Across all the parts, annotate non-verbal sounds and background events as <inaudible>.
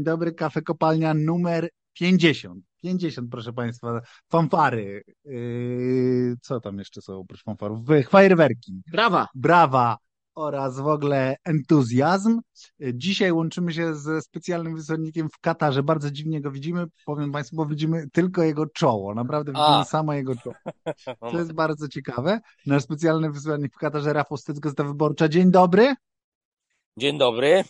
Dzień dobry, kafe kopalnia numer 50. 50, proszę Państwa, fanfary. Yy, co tam jeszcze są oprócz fanfarów? Fajerwerki, Brawa! brawa oraz w ogóle entuzjazm. Dzisiaj łączymy się ze specjalnym wysłannikiem w Katarze. Bardzo dziwnie go widzimy, powiem Państwu, bo widzimy tylko jego czoło. Naprawdę widzimy A. samo jego czoło. <laughs> To jest bardzo ciekawe. Nasz specjalny wysłannik w Katarze, Rafał Styc, Gazeta Wyborcza. Dzień dobry. Dzień dobry.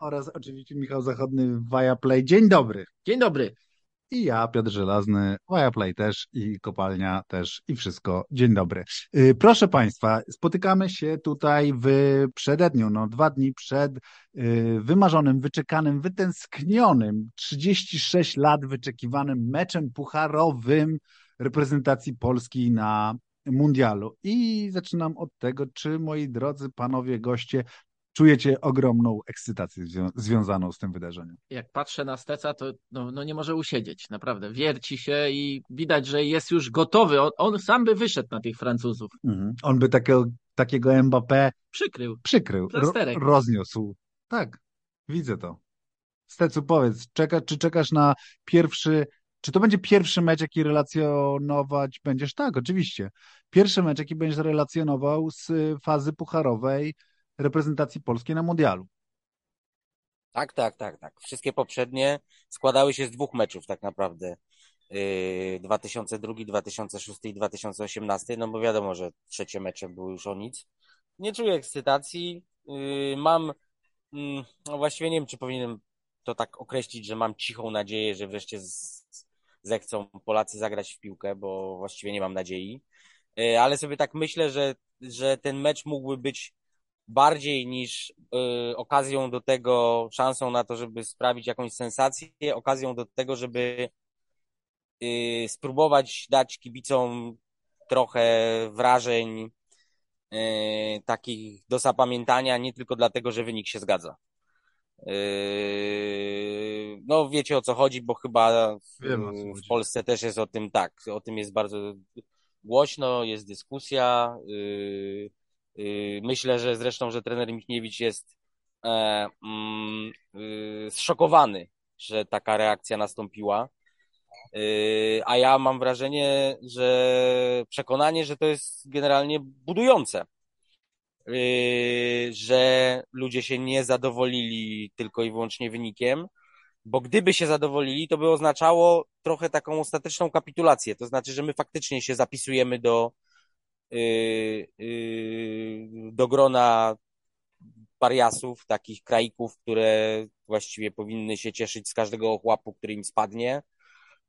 Oraz oczywiście Michał Zachodny Viaplay. Dzień dobry. Dzień dobry. I ja, Piotr Żelazny, Viaplay też i kopalnia też i wszystko. Dzień dobry. Yy, Proszę Państwa, spotykamy się tutaj w przededniu, no dwa dni przed yy, wymarzonym, wyczekanym, wytęsknionym, 36 lat wyczekiwanym meczem pucharowym reprezentacji Polski na mundialu. I zaczynam od tego, czy moi drodzy panowie goście czujecie ogromną ekscytację zwią- związaną z tym wydarzeniem. Jak patrzę na Steca, to no, no nie może usiedzieć, naprawdę. Wierci się i widać, że jest już gotowy. On, on sam by wyszedł na tych Francuzów. Mhm. On by takiego, takiego Mbappé Przykrył. przykrył, ro, rozniósł. Tak, widzę to. Stecu, powiedz, czeka, czy czekasz na pierwszy, czy to będzie pierwszy mecz, jaki relacjonować będziesz? Tak, oczywiście. Pierwszy mecz, jaki będziesz relacjonował z fazy pucharowej reprezentacji polskiej na mundialu. Tak, tak, tak, tak. Wszystkie poprzednie składały się z dwóch meczów tak naprawdę. Yy, 2002, 2006 i 2018, no bo wiadomo, że trzecie mecze były już o nic. Nie czuję ekscytacji. Yy, mam, mm, no właściwie nie wiem, czy powinienem to tak określić, że mam cichą nadzieję, że wreszcie zechcą Polacy zagrać w piłkę, bo właściwie nie mam nadziei. Yy, ale sobie tak myślę, że, że ten mecz mógłby być bardziej niż y, okazją do tego, szansą na to, żeby sprawić jakąś sensację, okazją do tego, żeby y, spróbować dać kibicom trochę wrażeń y, takich do zapamiętania, nie tylko dlatego, że wynik się zgadza. Y, no wiecie o co chodzi, bo chyba w, Wiem, w. Polsce też jest o tym tak, o tym jest bardzo głośno, jest dyskusja. y, y, Myślę, że zresztą, że trener Michniewicz jest e, mm, y, zszokowany, że taka reakcja nastąpiła. Y, A ja mam wrażenie, że przekonanie, że to jest generalnie budujące. Y, Że ludzie się nie zadowolili tylko i wyłącznie wynikiem, bo gdyby się zadowolili, to by oznaczało trochę taką ostateczną kapitulację. To znaczy, że my faktycznie się zapisujemy do, y, y, do grona pariasów, takich kraików, które właściwie powinny się cieszyć z każdego ochłapu, który im spadnie.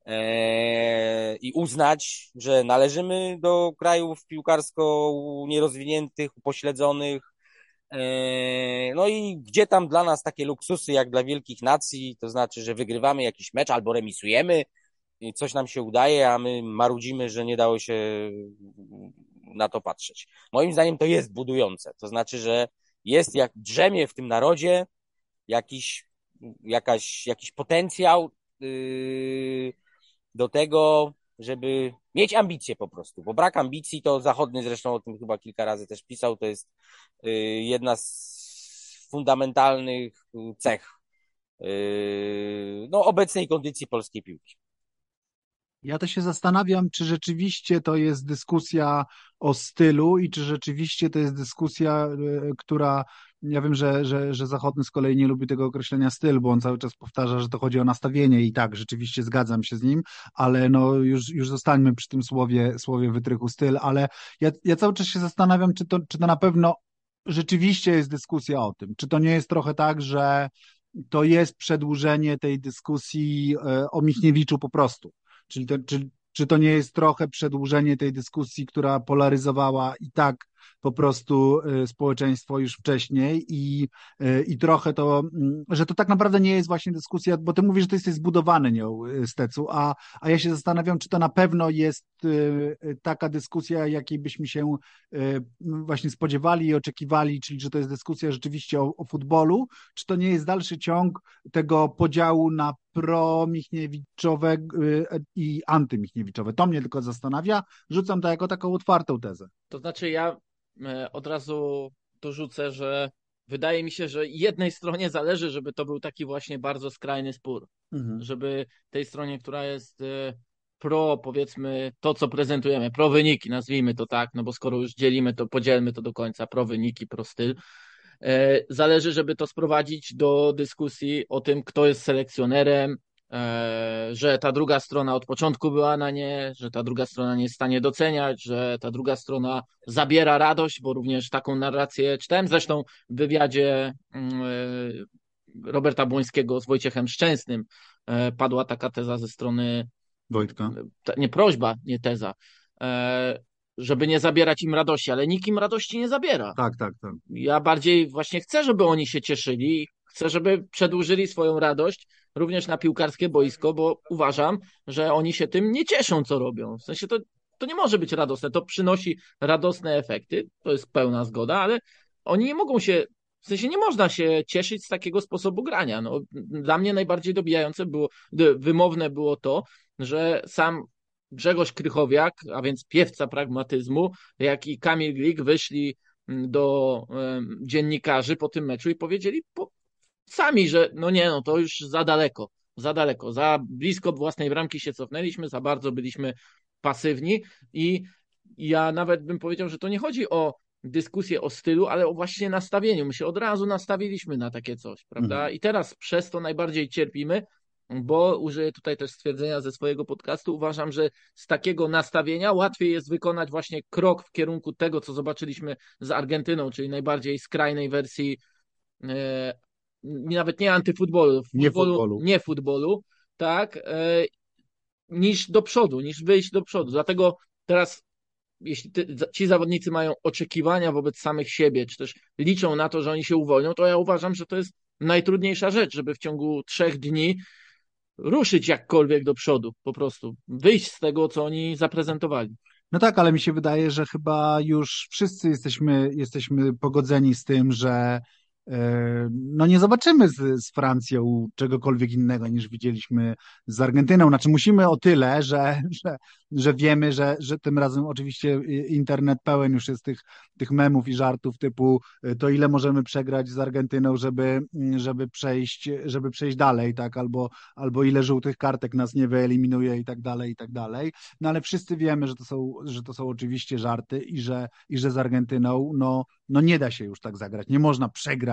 e, I uznać, że należymy do krajów piłkarsko nierozwiniętych, upośledzonych. e, No i gdzie tam dla nas takie luksusy jak dla wielkich nacji, to znaczy, że wygrywamy jakiś mecz albo remisujemy, coś nam się udaje, a my marudzimy, że nie dało się na to patrzeć. Moim zdaniem to jest budujące. To znaczy, że jest jak drzemie w tym narodzie jakiś, jakaś, jakiś potencjał yy, do tego, żeby mieć ambicje po prostu, bo brak ambicji to zachodny zresztą o tym chyba kilka razy też pisał, to jest yy, jedna z fundamentalnych cech yy, no, obecnej kondycji polskiej piłki. Ja to się zastanawiam, czy rzeczywiście to jest dyskusja o stylu i czy rzeczywiście to jest dyskusja, e, która, ja wiem, że, że, że Zachodny z kolei nie lubi tego określenia styl, bo on cały czas powtarza, że to chodzi o nastawienie i tak, rzeczywiście zgadzam się z nim, ale no już, już zostańmy przy tym słowie, słowie wytrychu styl, ale ja, ja cały czas się zastanawiam, czy to, czy to na pewno rzeczywiście jest dyskusja o tym, czy to nie jest trochę tak, że to jest przedłużenie tej dyskusji e, o Michniewiczu po prostu. Czyli to, czy, czy to nie jest trochę przedłużenie tej dyskusji, która polaryzowała i tak po prostu y, społeczeństwo już wcześniej i, y, i trochę to, mm, że to tak naprawdę nie jest właśnie dyskusja, bo ty mówisz, że to jesteś zbudowany nią, y, Stecu, a, a ja się zastanawiam, czy to na pewno jest taka dyskusja, jakiej byśmy się właśnie spodziewali i oczekiwali, czyli że to jest dyskusja rzeczywiście o, o futbolu, czy to nie jest dalszy ciąg tego podziału na pro-Michniewiczowe i anty-Michniewiczowe. To mnie tylko zastanawia. Rzucam to jako taką otwartą tezę. To znaczy ja od razu dorzucę, że wydaje mi się, że jednej stronie zależy, żeby to był taki właśnie bardzo skrajny spór. Mhm. Żeby tej stronie, która jest e, pro, powiedzmy, to co prezentujemy, pro wyniki, nazwijmy to tak, no bo skoro już dzielimy to, podzielmy to do końca, pro wyniki, pro styl. E, zależy, żeby to sprowadzić do dyskusji o tym, kto jest selekcjonerem, e, że ta druga strona od początku była na nie, że ta druga strona nie jest w stanie doceniać, że ta druga strona zabiera radość, bo również taką narrację czytałem. Zresztą w wywiadzie mm, e, Roberta Błońskiego z Wojciechem Szczęsnym padła taka teza ze strony, Wojtka. nie prośba, nie teza, żeby nie zabierać im radości, ale nikt im radości nie zabiera. Tak, tak, tak. Ja bardziej właśnie chcę, żeby oni się cieszyli, chcę, żeby przedłużyli swoją radość również na piłkarskie boisko, bo uważam, że oni się tym nie cieszą, co robią. W sensie to, to nie może być radosne, to przynosi radosne efekty, to jest pełna zgoda, ale oni nie mogą się, w sensie nie można się cieszyć z takiego sposobu grania. No, dla mnie najbardziej dobijające było, wymowne było to, że sam Grzegorz Krychowiak, a więc piewca pragmatyzmu, jak i Kamil Glik wyszli mm, do dziennikarzy po tym meczu i powiedzieli po, sami, że no nie, no to już za daleko, za daleko, za blisko własnej bramki się cofnęliśmy, za bardzo byliśmy pasywni i ja nawet bym powiedział, że to nie chodzi o dyskusję o stylu, ale o właśnie nastawieniu. My się od razu nastawiliśmy na takie coś, prawda? Mhm. I teraz przez to najbardziej cierpimy, bo użyję tutaj też stwierdzenia ze swojego podcastu. Uważam, że z takiego nastawienia łatwiej jest wykonać właśnie krok w kierunku tego, co zobaczyliśmy z Argentyną, czyli najbardziej skrajnej wersji e, nawet nie antyfutbolu, futbolu, nie futbolu, nie futbolu tak, e, niż do przodu, niż wyjść do przodu. Dlatego teraz jeśli ci zawodnicy mają oczekiwania wobec samych siebie, czy też liczą na to, że oni się uwolnią, to ja uważam, że to jest najtrudniejsza rzecz, żeby w ciągu trzech dni ruszyć jakkolwiek do przodu, po prostu wyjść z tego, co oni zaprezentowali. No tak, ale mi się wydaje, że chyba już wszyscy jesteśmy, jesteśmy pogodzeni z tym, że no nie zobaczymy z, z Francją czegokolwiek innego niż widzieliśmy z Argentyną. Znaczy musimy o tyle, że, że, że wiemy, że, że tym razem oczywiście internet pełen już jest tych, tych memów i żartów typu e, to ile możemy przegrać z Argentyną, żeby, żeby, przejść, żeby przejść dalej, tak, albo, albo ile żółtych kartek nas nie wyeliminuje i tak dalej, i tak dalej. No ale wszyscy wiemy, że to są, że to są oczywiście żarty i że, i że z Argentyną no, no nie da się już tak zagrać. Nie można przegrać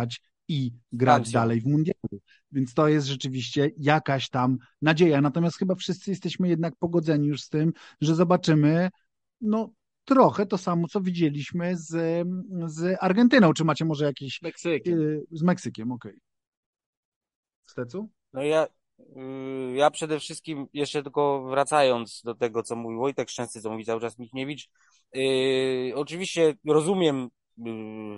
i grać dalej w mundialu. Więc to jest rzeczywiście jakaś tam nadzieja. Natomiast chyba wszyscy jesteśmy jednak pogodzeni już z tym, że zobaczymy no trochę to samo, co widzieliśmy z, z Argentyną. Czy macie może jakieś... Meksykiem. Y, z Meksykiem, okej. Okay. Stecu? No ja, y, ja przede wszystkim, jeszcze tylko wracając do tego, co mówi Wojtek Szczęsny, co mówi cały czas Michniewicz, yy, oczywiście rozumiem Y,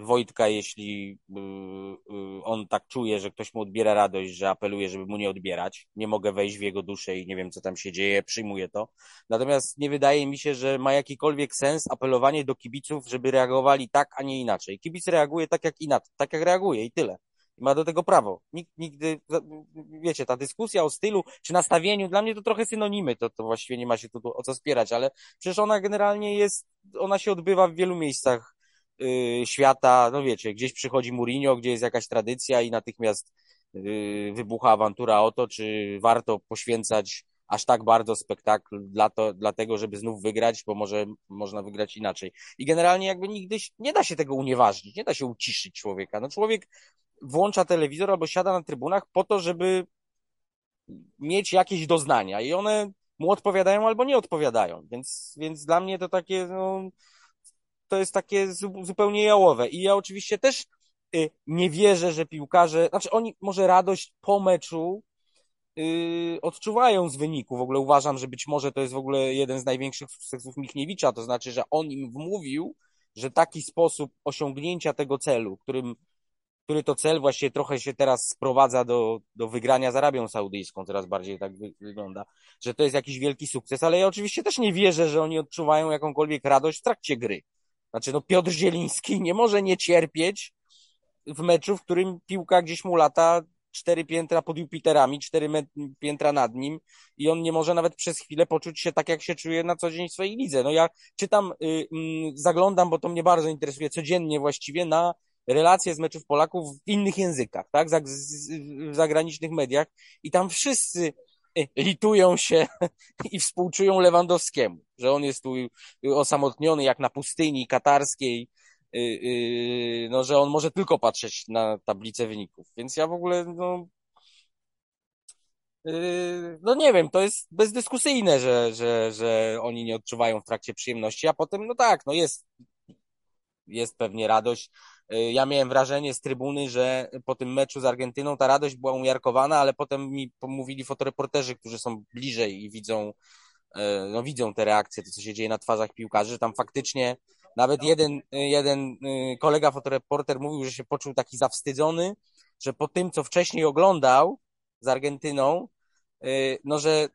Wojtka, jeśli y, y, on tak czuje, że ktoś mu odbiera radość, że apeluje, żeby mu nie odbierać. Nie mogę wejść w jego duszę i nie wiem, co tam się dzieje, przyjmuję to. Natomiast nie wydaje mi się, że ma jakikolwiek sens apelowanie do kibiców, żeby reagowali tak, a nie inaczej. Kibic reaguje tak, jak inaczej, tak jak reaguje i tyle. Ma do tego prawo. Nikt nigdy, wiecie, ta dyskusja o stylu czy nastawieniu, dla mnie to trochę synonimy, to, to właściwie nie ma się tu o co spierać, ale przecież ona generalnie jest, ona się odbywa w wielu miejscach Y, świata, no wiecie, gdzieś przychodzi Mourinho, gdzie jest jakaś tradycja i natychmiast y, wybucha awantura o to, czy warto poświęcać aż tak bardzo spektakl dla to, dlatego, żeby znów wygrać, bo może można wygrać inaczej. I generalnie jakby nigdy nie da się tego unieważnić, nie da się uciszyć człowieka. No człowiek włącza telewizor albo siada na trybunach po to, żeby mieć jakieś doznania i one mu odpowiadają albo nie odpowiadają. Więc, więc dla mnie to takie, no, to jest takie zupełnie jałowe. I ja oczywiście też y, nie wierzę, że piłkarze, znaczy oni może radość po meczu yy, odczuwają z wyniku. W ogóle uważam, że być może to jest w ogóle jeden z największych sukcesów Michniewicza, to znaczy, że on im wmówił, że taki sposób osiągnięcia tego celu, którym, który to cel właśnie trochę się teraz sprowadza do, do wygrania z Arabią Saudyjską, teraz bardziej tak wy, wygląda, że to jest jakiś wielki sukces, ale ja oczywiście też nie wierzę, że oni odczuwają jakąkolwiek radość w trakcie gry. Znaczy, no Piotr Zieliński nie może nie cierpieć w meczu, w którym piłka gdzieś mu lata cztery piętra pod Jupiterami, cztery piętra nad nim i on nie może nawet przez chwilę poczuć się tak, jak się czuje na co dzień w swojej lidze. No ja czytam, y, y, zaglądam, bo to mnie bardzo interesuje, codziennie właściwie na relacje z meczów Polaków w innych językach, tak, w zagranicznych mediach i tam wszyscy litują się <laughs> i współczują Lewandowskiemu, że on jest tu osamotniony jak na pustyni katarskiej, y, y, no, że on może tylko patrzeć na tablicę wyników. Więc ja w ogóle, no, y, no nie wiem, to jest bezdyskusyjne, że, że, że oni nie odczuwają w trakcie przyjemności, a potem, no tak, no jest, jest pewnie radość. Ja miałem wrażenie z trybuny, że po tym meczu z Argentyną ta radość była umiarkowana, ale potem mi mówili fotoreporterzy, którzy są bliżej i widzą, no widzą te reakcje, to co się dzieje na twarzach piłkarzy, że tam faktycznie nawet jeden, jeden y, kolega fotoreporter mówił, że się poczuł taki zawstydzony, że po tym, co wcześniej oglądał z Argentyną, y, no że, y,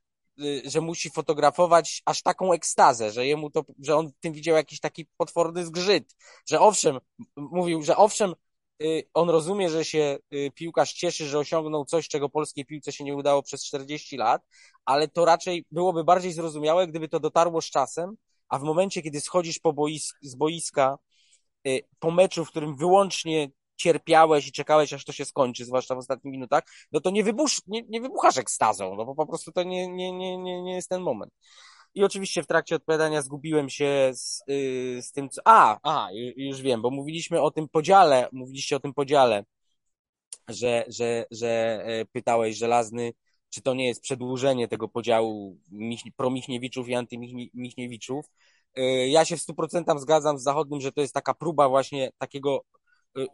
że musi fotografować aż taką ekstazę, że jemu to, że on w tym widział jakiś taki potworny zgrzyt, że owszem, mówił, że owszem, on rozumie, że się piłkarz cieszy, że osiągnął coś, czego polskiej piłce się nie udało przez 40 lat, ale to raczej byłoby bardziej zrozumiałe, gdyby to dotarło z czasem, a w momencie, kiedy schodzisz po bois z boiska y, po meczu, w którym wyłącznie cierpiałeś i czekałeś, aż to się skończy, zwłaszcza w ostatnich minutach, no to nie, wybusz, nie, nie wybuchasz ekstazą, no bo po prostu to nie, nie, nie, nie, nie jest ten moment. I oczywiście w trakcie odpowiadania zgubiłem się z, yy, z tym, co... A, a, już wiem, bo mówiliśmy o tym podziale, mówiliście o tym podziale, że, że, że e, pytałeś żelazny, czy to nie jest przedłużenie tego podziału promichniewiczów i antymichniewiczów. Y, ja się w 100% zgadzam z Zachodnim, że to jest taka próba właśnie takiego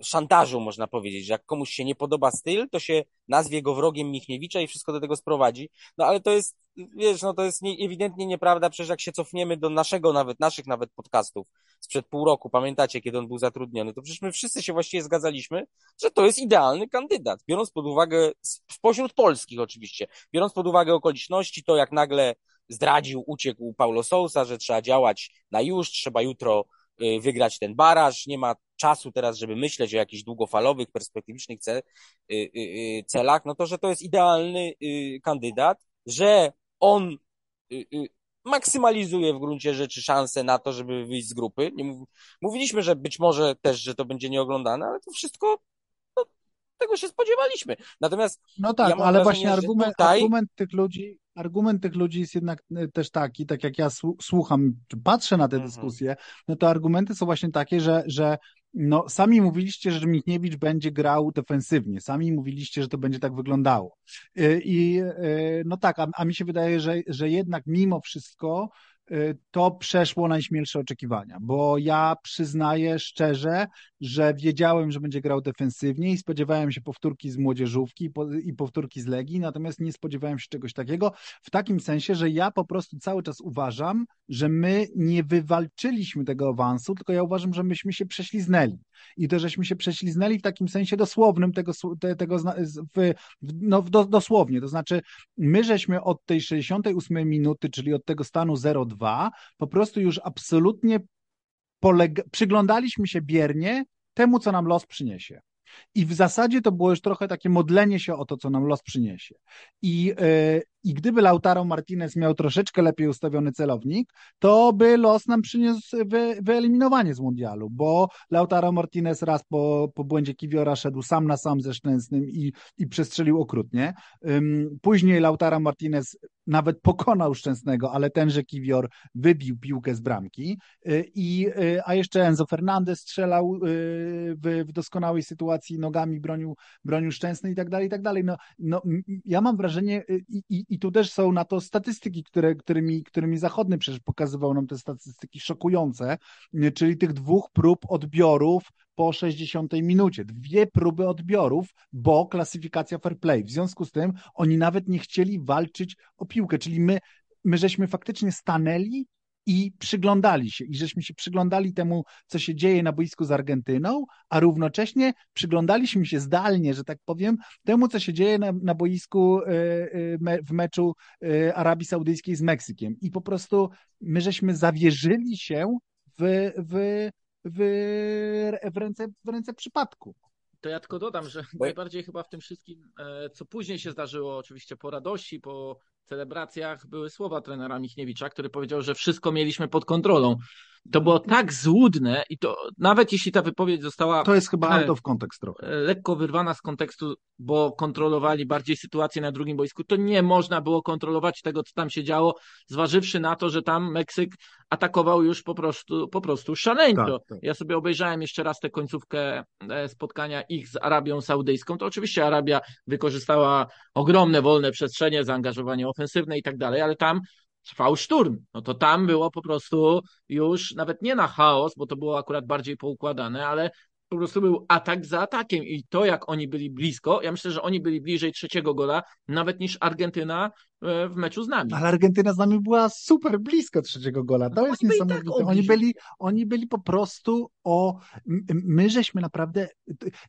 szantażu, można powiedzieć, że jak komuś się nie podoba styl, to się nazwie go wrogiem Michniewicza i wszystko do tego sprowadzi. No ale to jest, wiesz, no to jest nie, ewidentnie nieprawda, przecież jak się cofniemy do naszego nawet, naszych nawet podcastów sprzed pół roku, pamiętacie, kiedy on był zatrudniony, to przecież my wszyscy się właściwie zgadzaliśmy, że to jest idealny kandydat, biorąc pod uwagę, spośród polskich oczywiście, biorąc pod uwagę okoliczności, to jak nagle zdradził, uciekł Paulo Sousa, że trzeba działać na już, trzeba jutro y, wygrać ten baraż, nie ma czasu teraz, żeby myśleć o jakichś długofalowych, perspektywicznych cel, y, y, celach, no to, że to jest idealny kandydat, że on maksymalizuje w gruncie rzeczy szanse na to, żeby wyjść z grupy. Mówiliśmy, że być może też, że to będzie nieoglądane, ale to wszystko no, tego się spodziewaliśmy. Natomiast no tak, ja ale wrażenie, właśnie argument, tutaj... argument tych ludzi argument tych ludzi jest jednak e, też taki, tak jak ja słucham, czy patrzę na te mhm. dyskusje, no to argumenty są właśnie takie, że, że no, sami mówiliście, że Michniewicz będzie grał defensywnie, sami mówiliście, że to będzie tak wyglądało. E, I e, no tak, a, a mi się wydaje, że, że jednak mimo wszystko to przeszło najśmielsze oczekiwania, bo ja przyznaję szczerze, że wiedziałem, że będzie grał defensywnie i spodziewałem się powtórki z młodzieżówki i powtórki z Legii, natomiast nie spodziewałem się czegoś takiego, w takim sensie, że ja po prostu cały czas uważam, że my nie wywalczyliśmy tego awansu, tylko ja uważam, że myśmy się prześliznęli. I to, żeśmy się prześliznęli w takim sensie dosłownym tego, tego w, no, dosłownie, to znaczy my żeśmy od tej 68 minuty, czyli od tego stanu 0-2, po prostu już absolutnie przyglądaliśmy się biernie temu, co nam los przyniesie. I w zasadzie to było już trochę takie modlenie się o to, co nam los przyniesie. I, yy, i gdyby Lautaro Martinez miał troszeczkę lepiej ustawiony celownik, to by los nam przyniósł wy, wyeliminowanie z mundialu, bo Lautaro Martinez raz po, po błędzie Kiwiora szedł sam na sam ze Szczęsnym i, i przestrzelił okrutnie. Później Lautaro Martinez nawet pokonał Szczęsnego, ale tenże Kiwior wybił piłkę z bramki. Y, I, y, a jeszcze Enzo Fernandez strzelał y, w, w doskonałej sytuacji, nogami bronił, bronił Szczęsny i tak dalej, i tak dalej. No, no, ja mam wrażenie, i, i, i tu też są na to statystyki, które, którymi, którymi Zachodny przecież pokazywał nam te statystyki szokujące, czyli tych dwóch prób odbiorów po 60 minucie. Dwie próby odbiorów, bo klasyfikacja fair play. W związku z tym oni nawet nie chcieli walczyć o piłkę, czyli my, my żeśmy faktycznie stanęli i przyglądali się, i żeśmy się przyglądali temu, co się dzieje na boisku z Argentyną, a równocześnie przyglądaliśmy się zdalnie, że tak powiem, temu, co się dzieje na, na boisku e, e, w meczu e, Arabii Saudyjskiej z Meksykiem. I po prostu my żeśmy zawierzyli się w, w, w, w, ręce, w ręce przypadku. To ja tylko dodam, że najbardziej chyba w tym wszystkim, co później się zdarzyło, oczywiście po radości, po celebracjach były słowa trenera Michniewicza, który powiedział, że wszystko mieliśmy pod kontrolą. To było tak złudne i to nawet jeśli ta wypowiedź została To jest chyba e, out of context trochę. e, lekko wyrwana z kontekstu, bo kontrolowali bardziej sytuację na drugim boisku, to nie można było kontrolować tego, co tam się działo, zważywszy na to, że tam Meksyk atakował już po prostu, po prostu szaleńczo. Tak, tak. Ja sobie obejrzałem jeszcze raz tę końcówkę e, spotkania ich z Arabią Saudyjską. To oczywiście Arabia wykorzystała ogromne wolne przestrzenie, zaangażowanie ofensywne i tak dalej, ale tam trwał szturm. No to tam było po prostu już nawet nie na chaos, bo to było akurat bardziej poukładane, ale po prostu był atak za atakiem i to, jak oni byli blisko, ja myślę, że oni byli bliżej trzeciego gola, nawet niż Argentyna w meczu z nami. Ale Argentyna z nami była super blisko trzeciego gola. To No jest oni byli tak niesamowite. oni, byli, oni byli po prostu o. My żeśmy naprawdę.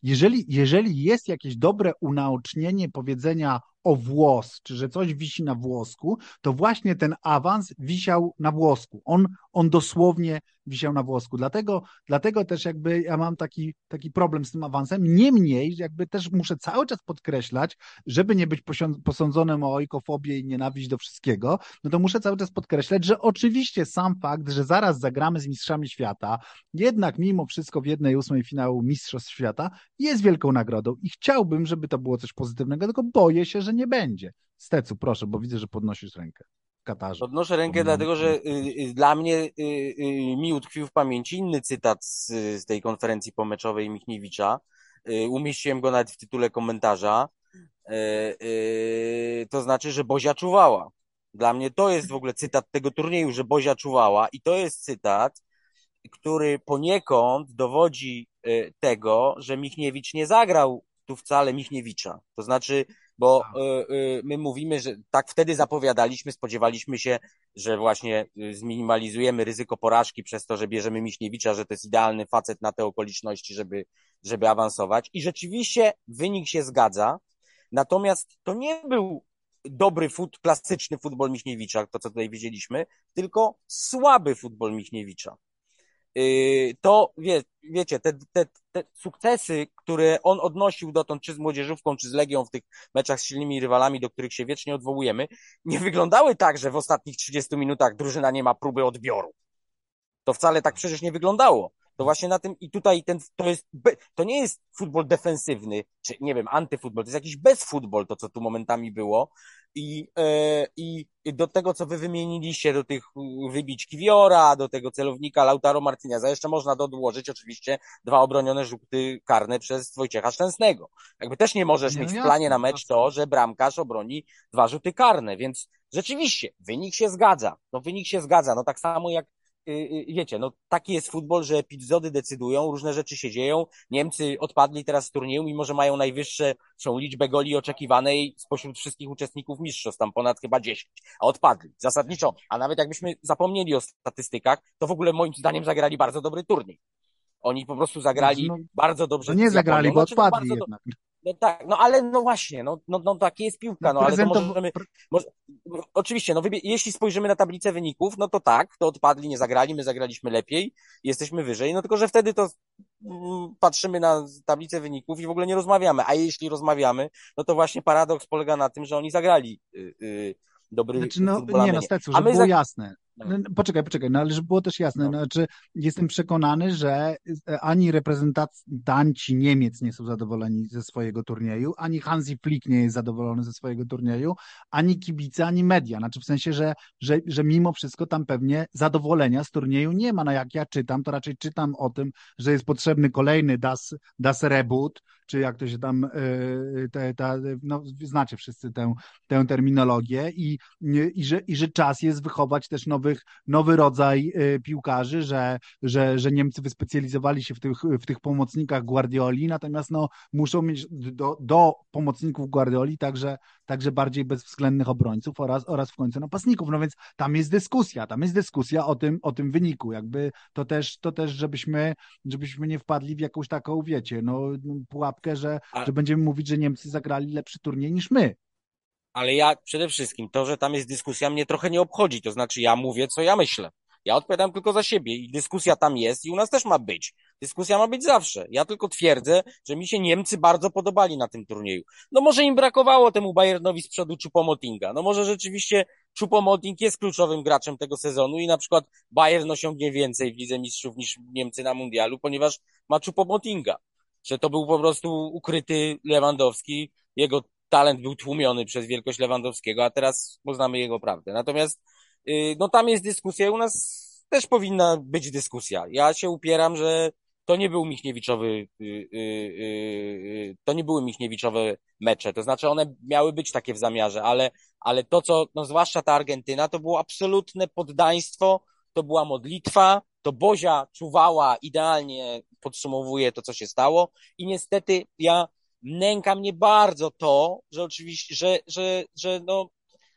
Jeżeli, jeżeli jest jakieś dobre unaocznienie powiedzenia o włos, czy że coś wisi na włosku, to właśnie ten awans wisiał na włosku. On, on dosłownie wisiał na włosku. Dlatego, dlatego też jakby ja mam taki, taki problem z tym awansem. Niemniej, jakby też muszę cały czas podkreślać, żeby nie być posądzonym o ojkofobię i nienawiść do wszystkiego, no to muszę cały czas podkreślać, że oczywiście sam fakt, że zaraz zagramy z Mistrzami Świata, jednak mimo wszystko w jednej ósmej finału Mistrzostw Świata jest wielką nagrodą i chciałbym, żeby to było coś pozytywnego, tylko boję się, że nie będzie. Stecu, proszę, bo widzę, że podnosisz rękę w Katarze. Podnoszę rękę, Pominam. dlatego że y, y, dla mnie y, y, mi utkwił w pamięci inny cytat z, z tej konferencji pomeczowej Michniewicza. Y, umieściłem go nawet w tytule komentarza. Y, y, to znaczy, że Bozia czuwała. Dla mnie to jest w ogóle cytat tego turnieju, że Bozia czuwała i to jest cytat, który poniekąd dowodzi y, tego, że Michniewicz nie zagrał tu wcale Michniewicza. To znaczy, bo y, my mówimy, że tak wtedy zapowiadaliśmy, spodziewaliśmy się, że właśnie zminimalizujemy ryzyko porażki przez to, że bierzemy Michniewicza, że to jest idealny facet na te okoliczności, żeby, żeby awansować. I rzeczywiście wynik się zgadza. Natomiast to nie był dobry fut, klasyczny futbol Michniewicza, to co tutaj widzieliśmy, tylko słaby futbol Michniewicza. Yy, to wie, wiecie, te, te, te sukcesy, które on odnosił dotąd, czy z młodzieżówką, czy z Legią w tych meczach z silnymi rywalami, do których się wiecznie odwołujemy, nie wyglądały tak, że w ostatnich 30 minutach drużyna nie ma próby odbioru. To wcale tak przecież nie wyglądało. To właśnie na tym i tutaj ten, to jest, to nie jest futbol defensywny, czy nie wiem, antyfutbol, to jest jakiś bezfutbol, to co tu momentami było. I, e, i, do tego, co wy wymieniliście, do tych wybić Kiwiora, do tego celownika Lautaro Martineza, jeszcze można dołożyć oczywiście dwa obronione rzuty karne przez Wojciecha Szczęsnego. Jakby też nie możesz Nie, mieć no w planie na mecz to, że bramkarz obroni dwa rzuty karne, więc rzeczywiście, wynik się zgadza. No wynik się zgadza, no tak samo jak wiecie, no taki jest futbol, że epizody decydują, różne rzeczy się dzieją. Niemcy odpadli teraz z turnieju, mimo że mają najwyższą liczbę goli oczekiwanej spośród wszystkich uczestników mistrzostw, tam ponad chyba 10, a odpadli. Zasadniczo, a nawet jakbyśmy zapomnieli o statystykach, to w ogóle moim zdaniem zagrali bardzo dobry turniej. Oni po prostu zagrali No, bardzo dobrze To nie zagrali, Japonią. bo Znaczy, no, odpadli bardzo do-. No tak, no ale no właśnie, no, no, no takie jest piłka, no ale to możemy, może, oczywiście, no wybie- jeśli spojrzymy na tablicę wyników, no to tak, to odpadli, nie zagrali, my zagraliśmy lepiej, jesteśmy wyżej, no tylko, że wtedy to mm, patrzymy na tablicę wyników i w ogóle nie rozmawiamy, a jeśli rozmawiamy, no to właśnie paradoks polega na tym, że oni zagrali y, y, dobry Znaczy, no, nie no. Stecu, A żeby my było jasne. No. No, Poczekaj, poczekaj, no ale żeby było też jasne, No. znaczy jestem przekonany, że e, ani reprezentanci Niemiec nie są zadowoleni ze swojego turnieju, ani Hansi Flick nie jest zadowolony ze swojego turnieju, ani kibice, ani media. Znaczy w sensie, że, że, że mimo wszystko tam pewnie zadowolenia z turnieju nie ma. No jak ja czytam, to raczej czytam o tym, że jest potrzebny kolejny Das, das Reboot, czy jak to się tam, yy, te, ta, no znacie wszyscy tę, tę terminologię i, i, że, i że czas jest wychować też nowych, nowy rodzaj y, piłkarzy, że, że, że Niemcy wyspecjalizowali się w tych, w tych pomocnikach Guardioli, natomiast no, muszą mieć do, do pomocników Guardioli także, także bardziej bezwzględnych obrońców oraz, oraz w końcu napastników. No więc tam jest dyskusja, tam jest dyskusja o tym, o tym wyniku. Jakby to też, to też żebyśmy, żebyśmy nie wpadli w jakąś taką, wiecie, no, pułapkę, że, że będziemy mówić, że Niemcy zagrali lepszy turniej niż my. Ale ja przede wszystkim to, że tam jest dyskusja, mnie trochę nie obchodzi. To znaczy, ja mówię, co ja myślę. Ja odpowiadam tylko za siebie i dyskusja tam jest i u nas też ma być. Dyskusja ma być zawsze. Ja tylko twierdzę, że mi się Niemcy bardzo podobali na tym turnieju. No może im brakowało temu Bayernowi z przodu Choupo-Motinga. No może rzeczywiście Choupo-Moting jest kluczowym graczem tego sezonu i na przykład Bayern osiągnie więcej w Lidze Mistrzów niż Niemcy na Mundialu, ponieważ ma Choupo-Motinga. Że to był po prostu ukryty Lewandowski. Jego talent był tłumiony przez wielkość Lewandowskiego, a teraz poznamy jego prawdę. Natomiast y, no tam jest dyskusja u nas też powinna być dyskusja. Ja się upieram, że to nie był Michniewiczowy, y, y, y, to nie były Michniewiczowe mecze. To znaczy one miały być takie w zamiarze, ale, ale to, co, no zwłaszcza ta Argentyna, to było absolutne poddaństwo, to była modlitwa, to Bozia czuwała, idealnie podsumowuje to, co się stało i niestety ja nęka mnie bardzo to, że oczywiście, że, że, że no,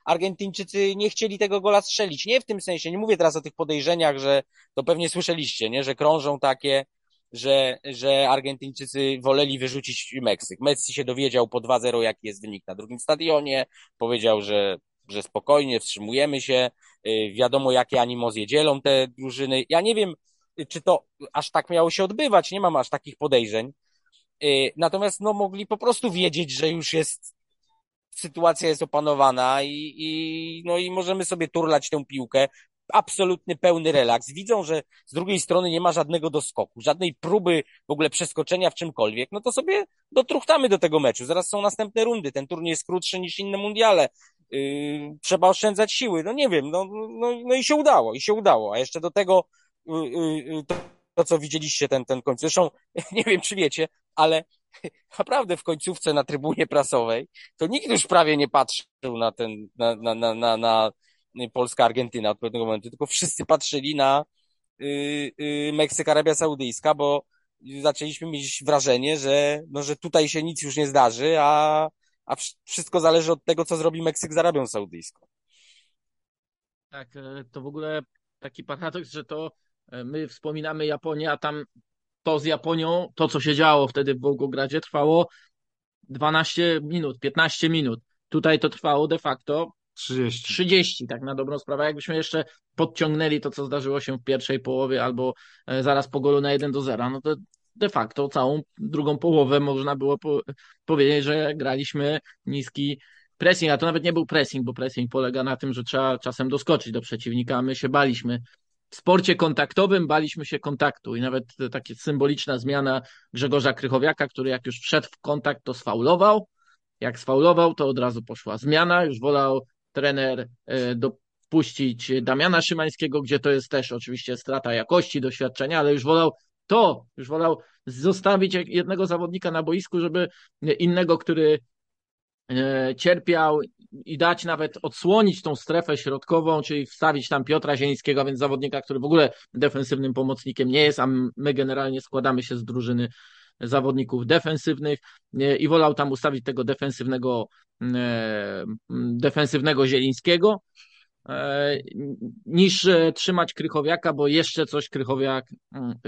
Argentyńczycy nie chcieli tego gola strzelić. Nie w tym sensie, nie mówię teraz o tych podejrzeniach, że to pewnie słyszeliście, nie? że krążą takie, że, że Argentyńczycy woleli wyrzucić Meksyk. Messi się dowiedział po 2-0, jaki jest wynik na drugim stadionie, powiedział, że, że spokojnie, wstrzymujemy się, y, wiadomo jakie animozje dzielą te drużyny. Ja nie wiem, czy to aż tak miało się odbywać, nie mam aż takich podejrzeń. Y, natomiast no, mogli po prostu wiedzieć, że już jest sytuacja jest opanowana i, i, no i możemy sobie turlać tę piłkę. Absolutny pełny relaks. Widzą, że z drugiej strony nie ma żadnego doskoku, żadnej próby w ogóle przeskoczenia w czymkolwiek, no to sobie dotruchtamy do tego meczu. Zaraz są następne rundy. Ten turniej jest krótszy niż inne mundiale. Yy, trzeba oszczędzać siły. No nie wiem, no, no, no i się udało, i się udało. A jeszcze do tego yy, yy, to, to, co widzieliście, ten, ten końcu. Zresztą <laughs> nie wiem, czy wiecie, ale <laughs> naprawdę w końcówce na trybunie prasowej, to nikt już prawie nie patrzył na ten, na, na, na, na, na Polska-Argentyna od pewnego momentu, tylko wszyscy patrzyli na yy, yy, Meksyk-Arabia Saudyjska, bo zaczęliśmy mieć wrażenie, że, no, że tutaj się nic już nie zdarzy, a, a wszystko zależy od tego, co zrobi Meksyk z Arabią Saudyjską. Tak, e, to w ogóle taki paradoks, że to e, my wspominamy Japonię, a tam to z Japonią, to co się działo wtedy w Wołgogradzie trwało 12 minut, 15 minut. Tutaj to trwało de facto 30. 30, tak na dobrą sprawę. Jakbyśmy jeszcze podciągnęli to, co zdarzyło się w pierwszej połowie albo e, zaraz po golu na 1 do 0, no to de facto całą drugą połowę można było po powiedzieć, że graliśmy niski pressing, a to nawet nie był pressing, bo pressing polega na tym, że trzeba czasem doskoczyć do przeciwnika, a my się baliśmy w sporcie kontaktowym baliśmy się kontaktu i nawet taka symboliczna zmiana Grzegorza Krychowiaka, który jak już wszedł w kontakt, to sfaulował. Jak sfaulował, to od razu poszła zmiana. Już wolał trener e, dopuścić Damiana Szymańskiego, gdzie to jest też oczywiście strata jakości, doświadczenia, ale już wolał to, już wolał zostawić jednego zawodnika na boisku, żeby innego, który cierpiał i dać nawet odsłonić tą strefę środkową, czyli wstawić tam Piotra Zielińskiego, więc zawodnika, który w ogóle defensywnym pomocnikiem nie jest, a my generalnie składamy się z drużyny zawodników defensywnych e, i wolał tam ustawić tego defensywnego e, defensywnego Zielińskiego niż trzymać Krychowiaka, bo jeszcze coś Krychowiak,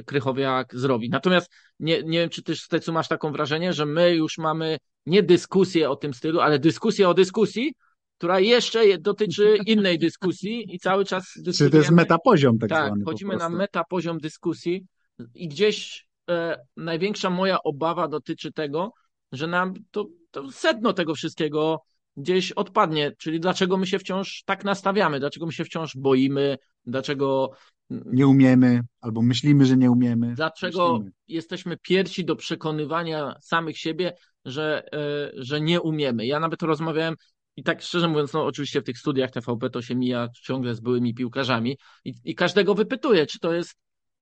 Krychowiak zrobi. Natomiast nie, nie wiem, czy też Stecu masz taką wrażenie, że my już mamy nie dyskusję o tym stylu, ale dyskusję o dyskusji, która jeszcze dotyczy innej dyskusji i cały czas dyskutujemy. Czy to jest metapoziom tak, tak zwany chodzimy na metapoziom dyskusji i gdzieś e, największa moja obawa dotyczy tego, że nam to, to sedno tego wszystkiego gdzieś odpadnie, czyli dlaczego my się wciąż tak nastawiamy, dlaczego my się wciąż boimy, dlaczego nie umiemy, albo myślimy, że nie umiemy. Dlaczego myślimy. jesteśmy pierwsi do przekonywania samych siebie, że, e, że nie umiemy. Ja nawet rozmawiałem i tak szczerze mówiąc, no oczywiście w tych studiach TVP to się mija ciągle z byłymi piłkarzami i, i każdego wypytuję, czy to jest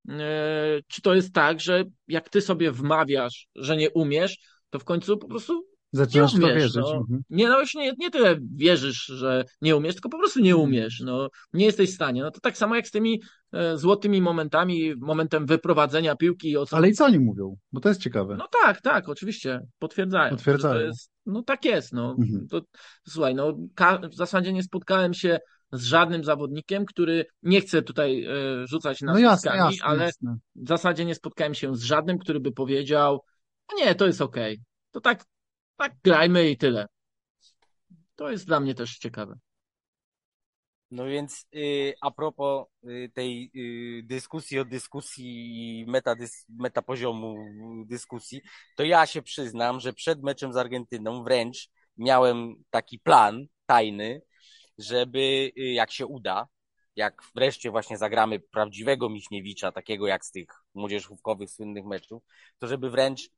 e, czy to jest tak, że jak ty sobie wmawiasz, że nie umiesz, to w końcu po prostu Zaczynasz nie umiesz, to wierzyć. No. Mhm. Nie, no już nie, nie tyle wierzysz, że nie umiesz, tylko po prostu nie umiesz. No, nie jesteś w stanie. No to tak samo jak z tymi e, złotymi momentami, momentem wyprowadzenia piłki. O co... Ale i co oni mówią? Bo to jest ciekawe. No tak, tak, oczywiście. Potwierdzają. Potwierdzają. Jest, no tak jest. No. Mhm. To, słuchaj, no, w zasadzie nie spotkałem się z żadnym zawodnikiem, który nie chce tutaj e, rzucać na no jasne, jasne, ale jasne. w zasadzie nie spotkałem się z żadnym, który by powiedział, no nie, to jest okej. Okay. To tak tak grajmy i tyle. To jest dla mnie też ciekawe. No więc y, a propos y, tej y, dyskusji o dyskusji i metadys, metapoziomu dyskusji, to ja się przyznam, że przed meczem z Argentyną wręcz miałem taki plan tajny, żeby jak się uda, jak wreszcie właśnie zagramy prawdziwego Miśniewicza, takiego jak z tych młodzieżówkowych słynnych meczów, to żeby wręcz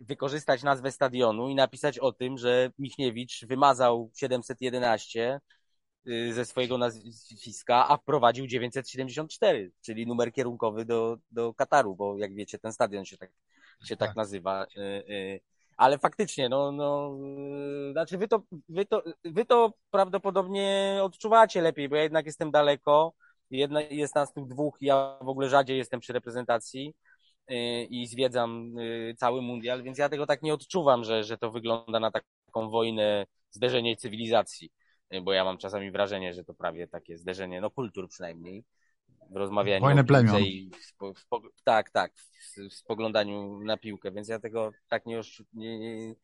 wykorzystać nazwę stadionu i napisać o tym, że Michniewicz wymazał 711 y, ze swojego nazwiska, a wprowadził 974, czyli numer kierunkowy do, do Kataru, bo jak wiecie, ten stadion się tak, się tak, tak nazywa. Ale faktycznie, no, no, znaczy wy to, wy to, wy to prawdopodobnie odczuwacie lepiej, bo ja jednak jestem daleko, jedna, jest nas tu dwóch, ja w ogóle rzadziej jestem przy reprezentacji i zwiedzam yy, cały mundial, więc ja tego tak nie odczuwam, że, że to wygląda na taką wojnę, zderzenie cywilizacji, yy, bo ja mam czasami wrażenie, że to prawie takie zderzenie, no kultur przynajmniej w rozmawianiu Wojnę plemion. I w, w, tak, tak, w, spoglądaniu na piłkę, więc ja tego tak nie, nie,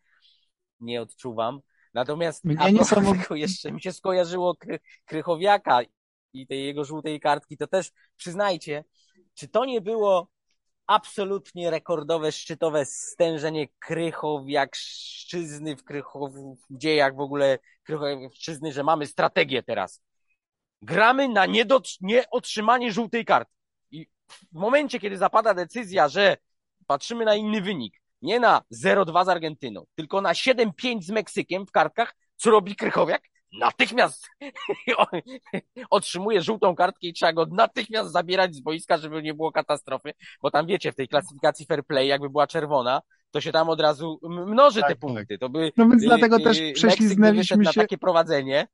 nie, odczuwam. Natomiast Mnie nie samo- jeszcze mi się skojarzyło Kry, Krychowiaka i tej jego żółtej kartki, to też przyznajcie, czy to nie było absolutnie rekordowe, szczytowe stężenie Krychowiakszczyzny w Krychow, w dziejach w ogóle Krychowiakszczyzny, że mamy strategię teraz gramy na nieotrzymanie żółtej karty. I w momencie, kiedy zapada decyzja, że patrzymy na inny wynik, nie na 0-2 z Argentyną, tylko na 7-5 z Meksykiem w kartkach, co robi Krychowiak? Natychmiast <laughs> otrzymuje żółtą kartkę i trzeba go natychmiast zabierać z boiska, żeby nie było katastrofy, bo tam wiecie, w tej klasyfikacji fair play, jakby była czerwona, to się tam od razu mnoży Tak, te tak. punkty. To by, No więc y, dlatego y, też Meksyk prześliznęliśmy na się, takie prowadzenie.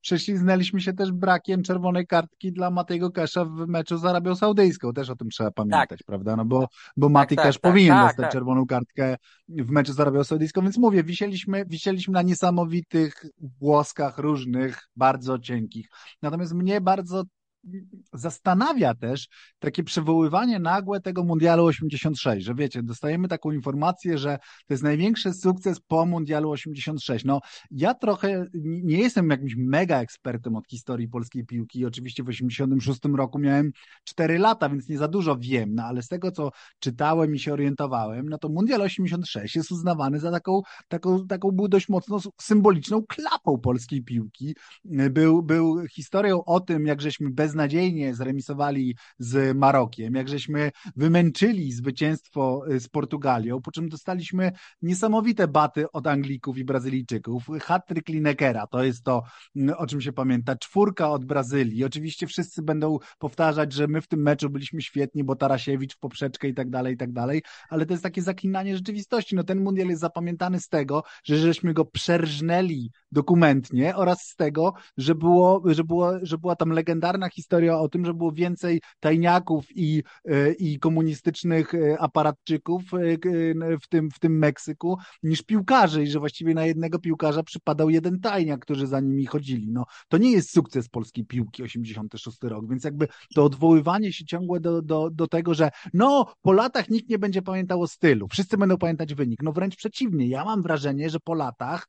Prześliznęliśmy się też brakiem czerwonej kartki dla Matego Kesza w meczu z Arabią Saudyjską. Też o tym trzeba pamiętać, prawda? No bo, bo Mati tak, Cash tak, powinien tak, dostać tak. czerwoną kartkę w meczu z Arabią Saudyjską, więc mówię, wisieliśmy, wisieliśmy na niesamowitych włoskach różnych, bardzo cienkich. Natomiast mnie bardzo zastanawia też takie przywoływanie nagłe tego Mundialu 86, że wiecie, dostajemy taką informację, że to jest największy sukces po Mundialu 86. No, ja trochę nie jestem jakimś mega ekspertem od historii polskiej piłki. Oczywiście w 86 roku miałem 4 lata, więc nie za dużo wiem, no ale z tego, co czytałem i się orientowałem, no to Mundial 86 jest uznawany za taką, taką, taką był dość mocno symboliczną klapą polskiej piłki. Był, był historią o tym, jak żeśmy beznadziejnie zremisowali z Marokiem, jak żeśmy wymęczyli zwycięstwo z Portugalią, po czym dostaliśmy niesamowite baty od Anglików i Brazylijczyków. Hat-trick Linekera, to jest to, o czym się pamięta. Czwórka od Brazylii. Oczywiście wszyscy będą powtarzać, że my w tym meczu byliśmy świetni, bo Tarasiewicz w poprzeczkę i tak dalej, i tak dalej, ale to jest takie zaklinanie rzeczywistości. No ten mundial jest zapamiętany z tego, że żeśmy go przerżnęli dokumentnie oraz z tego, że, było, że, było, że była tam legendarna historia o tym, że było więcej tajniaków i, i komunistycznych aparatczyków w tym, w tym Meksyku niż piłkarzy i że właściwie na jednego piłkarza przypadał jeden tajniak, którzy za nimi chodzili. No, to nie jest sukces polskiej piłki 86 rok, więc jakby to odwoływanie się ciągłe do, do, do tego, że no po latach nikt nie będzie pamiętał o stylu, wszyscy będą pamiętać wynik. No wręcz przeciwnie, ja mam wrażenie, że po latach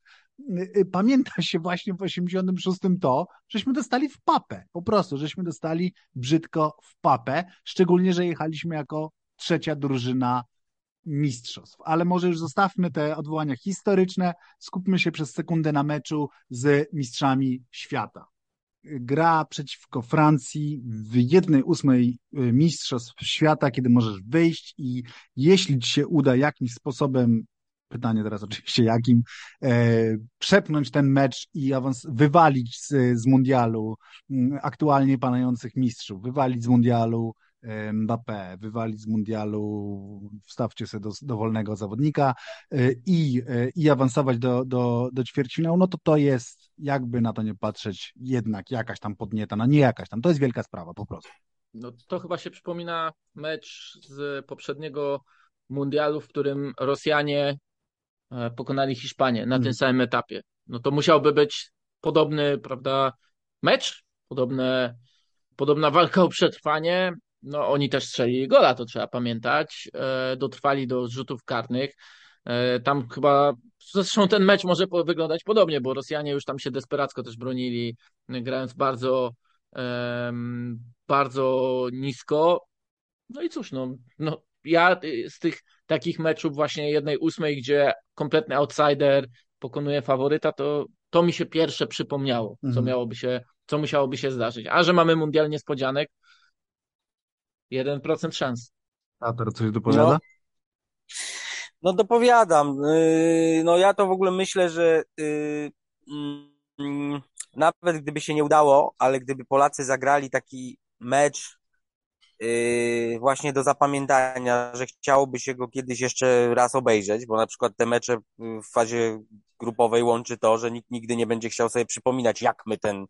pamięta się właśnie w 86 to, żeśmy dostali w papę, po prostu, żeśmy dostali brzydko w papę, szczególnie, że jechaliśmy jako trzecia drużyna mistrzostw. Ale może już zostawmy te odwołania historyczne, skupmy się przez sekundę na meczu z mistrzami świata. Gra przeciwko Francji w jednej ósmej mistrzostw świata, kiedy możesz wyjść i jeśli ci się uda jakimś sposobem pytanie teraz oczywiście jakim, e, przepnąć ten mecz i awans, wywalić z, z mundialu aktualnie panujących mistrzów, wywalić z mundialu e, Mbappé, wywalić z mundialu, wstawcie sobie do dowolnego zawodnika e, i, i awansować do, do, do ćwierćfinału, no to to jest, jakby na to nie patrzeć, jednak jakaś tam podnieta, no nie jakaś tam, to jest wielka sprawa po prostu. No to chyba się przypomina mecz z poprzedniego mundialu, w którym Rosjanie pokonali Hiszpanię na Mhm. tym samym etapie. No to musiałby być podobny, prawda, mecz, podobne, podobna walka o przetrwanie. No oni też strzelili gola, to trzeba pamiętać. E, Dotrwali do rzutów karnych. E, Tam chyba Zresztą ten mecz może wyglądać podobnie, bo Rosjanie już tam się desperacko też bronili, grając bardzo, bardzo nisko. No i cóż, no, no ja z tych takich meczów właśnie jednej ósmej, gdzie kompletny outsider pokonuje faworyta, to, to mi się pierwsze przypomniało, co Mhm. miałoby się, co musiałoby się zdarzyć. A że mamy mundial niespodzianek, 1% szans. A teraz coś dopowiada? No dopowiadam. Yy, No ja to w ogóle myślę, że yy, mm, nawet gdyby się nie udało, ale gdyby Polacy zagrali taki mecz właśnie do zapamiętania, że chciałoby się go kiedyś jeszcze raz obejrzeć, bo na przykład te mecze w fazie grupowej łączy to, że nikt nigdy nie będzie chciał sobie przypominać, jak my ten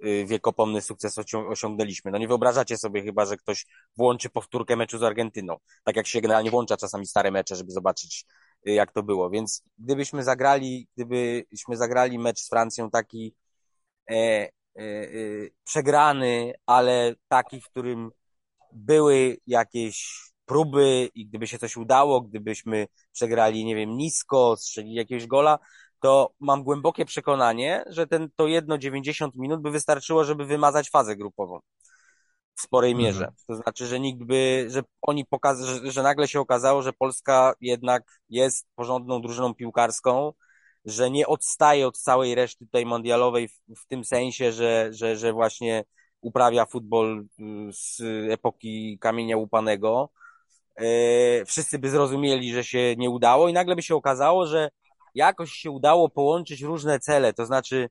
yy, wiekopomny sukces osią- osiągnęliśmy. No nie wyobrażacie sobie chyba, że ktoś włączy powtórkę meczu z Argentyną. Tak jak się generalnie włącza czasami stare mecze, żeby zobaczyć, y, jak to było. Więc gdybyśmy zagrali, gdybyśmy zagrali mecz z Francją taki e, e, e, przegrany, ale taki, w którym były jakieś próby i gdyby się coś udało, gdybyśmy przegrali, nie wiem, nisko, strzelili jakiegoś gola, to mam głębokie przekonanie, że ten, to jedno 90 minut by wystarczyło, żeby wymazać fazę grupową w sporej Mhm. mierze. To znaczy, że nikt by, że oni pokaz, że, że nagle się okazało, że Polska jednak jest porządną drużyną piłkarską, że nie odstaje od całej reszty tutaj mundialowej w, w tym sensie, że, że, że właśnie uprawia futbol y, z epoki kamienia łupanego. E, Wszyscy by zrozumieli, że się nie udało i nagle by się okazało, że jakoś się udało połączyć różne cele, to znaczy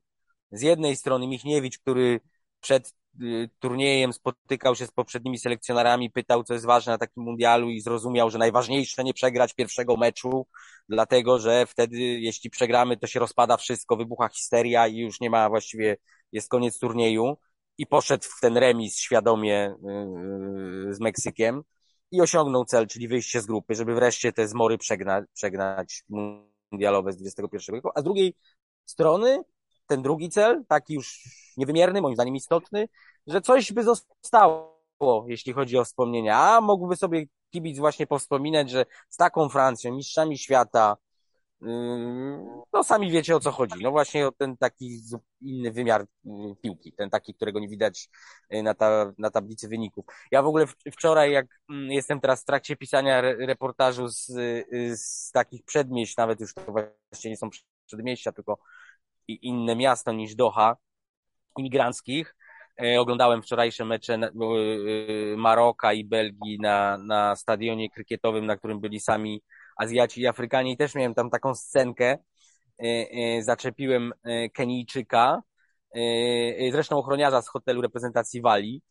z jednej strony Michniewicz, który przed y, turniejem spotykał się z poprzednimi selekcjonerami, pytał, co jest ważne na takim mundialu i zrozumiał, że najważniejsze nie przegrać pierwszego meczu, dlatego, że wtedy, jeśli przegramy, to się rozpada wszystko, wybucha histeria i już nie ma właściwie, jest koniec turnieju i poszedł w ten remis świadomie yy, z Meksykiem i osiągnął cel, czyli wyjście z grupy, żeby wreszcie te zmory przegnać, przegnać mundialowe z XXI wieku, a z drugiej strony ten drugi cel, taki już niewymierny, moim zdaniem istotny, że coś by zostało, jeśli chodzi o wspomnienia, a mógłby sobie kibic właśnie powspominać, że z taką Francją, mistrzami świata, no sami wiecie o co chodzi. No właśnie o ten taki inny wymiar yy, piłki, ten taki, którego nie widać yy, na, ta, na tablicy wyników. Ja w ogóle wczoraj, jak mm, jestem teraz w trakcie pisania re, reportażu z, yy, z takich przedmieść, nawet już to właśnie nie są przedmieścia, tylko inne miasto niż Doha, imigranckich. Oglądałem wczorajsze mecze Maroka i Belgii na, na stadionie krykietowym, na którym byli sami Azjaci i Afrykanie i też miałem tam taką scenkę. E, e, Zaczepiłem e, Kenijczyka, zresztą ochroniarza z hotelu reprezentacji Walii,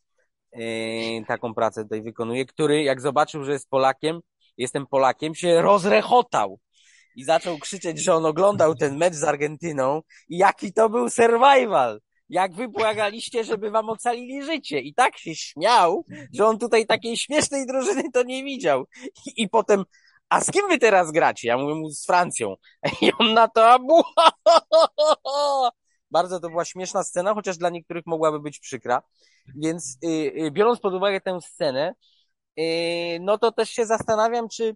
taką pracę tutaj wykonuje, który jak zobaczył, że jest Polakiem, jestem Polakiem, się rozrechotał i zaczął krzyczeć, że on oglądał ten mecz z Argentyną i jaki to był survival. Jak wy błagaliście, żeby wam ocalili życie. I tak się śmiał, że on tutaj takiej śmiesznej drużyny to nie widział. I, i potem, a z kim wy teraz gracie? Ja mówię mu z Francją. I on na to, buha, <laughs> Bardzo to była śmieszna scena, chociaż dla niektórych mogłaby być przykra. Więc y, y, biorąc pod uwagę tę scenę, y, no to też się zastanawiam, czy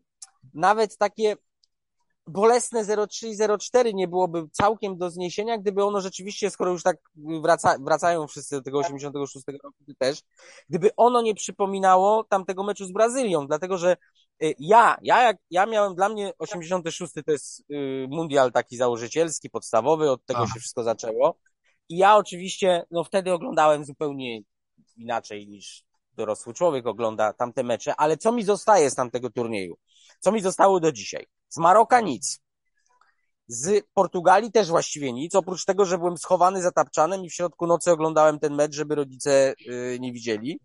nawet takie bolesne 0,3 i 0,4 nie byłoby całkiem do zniesienia, gdyby ono rzeczywiście, skoro już tak wraca, wracają wszyscy do tego 86 roku ty też, gdyby ono nie przypominało tamtego meczu z Brazylią, dlatego że ja, ja, jak, ja miałem, dla mnie 86 to jest y, mundial taki założycielski, podstawowy, od tego Aha. się wszystko zaczęło i ja oczywiście, no wtedy oglądałem zupełnie inaczej niż dorosły człowiek ogląda tamte mecze, ale co mi zostaje z tamtego turnieju? Co mi zostało do dzisiaj? Z Maroka nic. Z Portugalii też właściwie nic, oprócz tego, że byłem schowany za tapczanem i w środku nocy oglądałem ten mecz, żeby rodzice y, nie widzieli.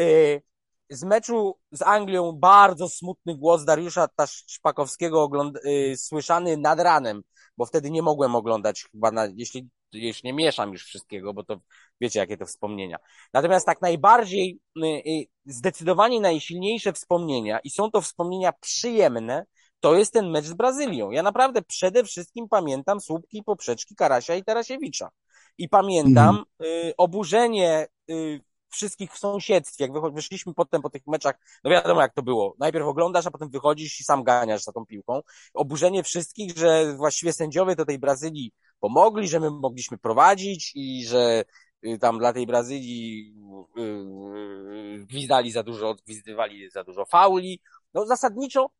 Y, z meczu z Anglią bardzo smutny głos Dariusza Szpakowskiego ogląd- y, słyszany nad ranem, bo wtedy nie mogłem oglądać chyba, na, jeśli, jeśli nie mieszam już wszystkiego, bo to wiecie jakie to wspomnienia. Natomiast tak najbardziej, y, y, zdecydowanie najsilniejsze wspomnienia i są to wspomnienia przyjemne, to jest ten mecz z Brazylią. Ja naprawdę przede wszystkim pamiętam słupki i poprzeczki Karasia i Tarasiewicza. I pamiętam y, oburzenie wszystkich w sąsiedztwie. Jak wyszliśmy potem po tych meczach, no wiadomo jak to było. Najpierw oglądasz, a potem wychodzisz i sam ganiasz za tą piłką. Oburzenie wszystkich, że właściwie sędziowie do tej Brazylii pomogli, że my mogliśmy prowadzić i że y, tam dla tej Brazylii yy, gwizdali za dużo, odgwizdywali za dużo fauli. No zasadniczo,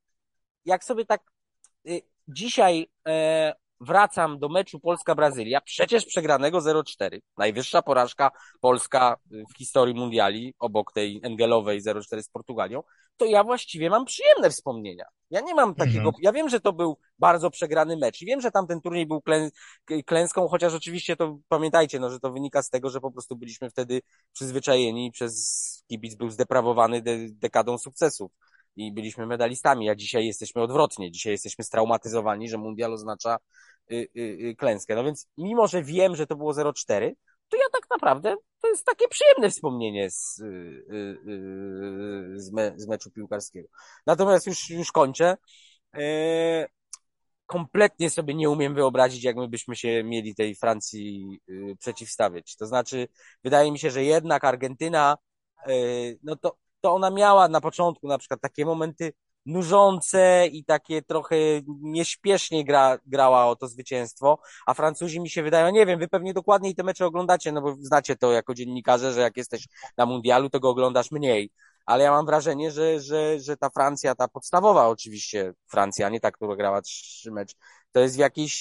jak sobie tak dzisiaj e, wracam do meczu Polska-Brazylia, przecież przegranego 0-4. Najwyższa porażka Polska w historii mundiali, obok tej Engelowej 0-4 z Portugalią, to ja właściwie mam przyjemne wspomnienia. Ja nie mam takiego, mhm. ja wiem, że to był bardzo przegrany mecz i wiem, że tamten turniej był klę, klęską, chociaż oczywiście to pamiętajcie, no, że to wynika z tego, że po prostu byliśmy wtedy przyzwyczajeni przez kibic był zdeprawowany de, dekadą sukcesów i byliśmy medalistami, a dzisiaj jesteśmy odwrotnie. Dzisiaj jesteśmy straumatyzowani, że mundial oznacza y, y, y, klęskę. No więc mimo, że wiem, że to było 0-4, to ja tak naprawdę, to jest takie przyjemne wspomnienie z, y, y, y, z, me, z meczu piłkarskiego. Natomiast już, już kończę. E, kompletnie sobie nie umiem wyobrazić, jak my byśmy się mieli tej Francji przeciwstawiać. To znaczy, wydaje mi się, że jednak Argentyna, no to to ona miała na początku na przykład takie momenty nużące i takie trochę nieśpiesznie gra, grała o to zwycięstwo, a Francuzi mi się wydają, nie wiem, wy pewnie dokładniej te mecze oglądacie, no bo znacie to jako dziennikarze, że jak jesteś na mundialu, to go oglądasz mniej, ale ja mam wrażenie, że, że, że ta Francja, ta podstawowa oczywiście Francja, nie ta, która grała trzy mecz, to jest w jakiejś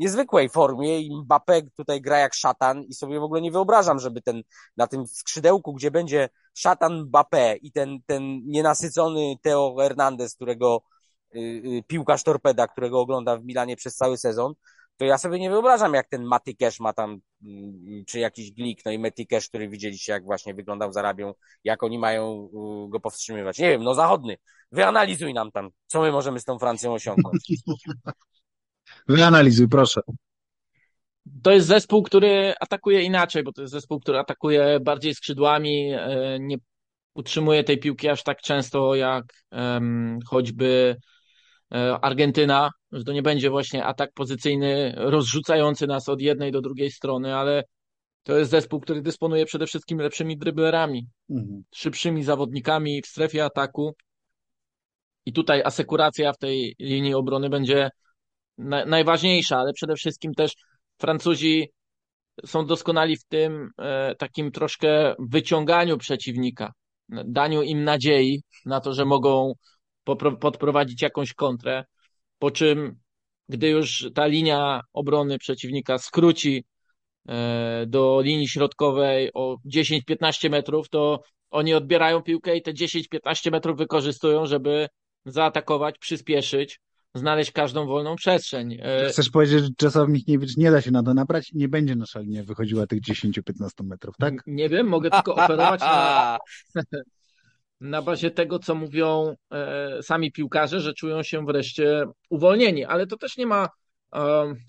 niezwykłej formie i Mbappé tutaj gra jak szatan i sobie w ogóle nie wyobrażam, żeby ten na tym skrzydełku, gdzie będzie szatan Mbappé i ten, ten nienasycony Theo Hernandez, którego y, y, piłkarz torpeda, którego ogląda w Milanie przez cały sezon, to ja sobie nie wyobrażam, jak ten Matykesz ma tam, y, czy jakiś Glik, no i Metykesz, który widzieliście, jak właśnie wyglądał z Arabią, jak oni mają go powstrzymywać. Nie wiem, no zachodny, wyanalizuj nam tam, co my możemy z tą Francją osiągnąć. <laughs> Wyanalizuj, proszę. To jest zespół, który atakuje inaczej, bo to jest zespół, który atakuje bardziej skrzydłami, e, nie utrzymuje tej piłki aż tak często jak choćby e, Argentyna, że to nie będzie właśnie atak pozycyjny rozrzucający nas od jednej do drugiej strony, ale to jest zespół, który dysponuje przede wszystkim lepszymi dryblerami, mhm. szybszymi zawodnikami w strefie ataku. I tutaj asekuracja w tej linii obrony będzie najważniejsza, ale przede wszystkim też Francuzi są doskonali w tym e, takim troszkę wyciąganiu przeciwnika, daniu im nadziei na to, że mogą podprowadzić jakąś kontrę, po czym gdy już ta linia obrony przeciwnika skróci e, do linii środkowej o 10-15 metrów, to oni odbierają piłkę i te 10-15 metrów wykorzystują, żeby zaatakować, przyspieszyć znaleźć każdą wolną przestrzeń. E, Chcesz powiedzieć, że Czesław Michniewicz nie da się na to nabrać i nie będzie nasza linia wychodziła tych 10-15 metrów, tak? Nie wiem, mogę tylko operować na, <laughs> na bazie tego, co mówią e, sami piłkarze, że czują się wreszcie uwolnieni, ale to też nie ma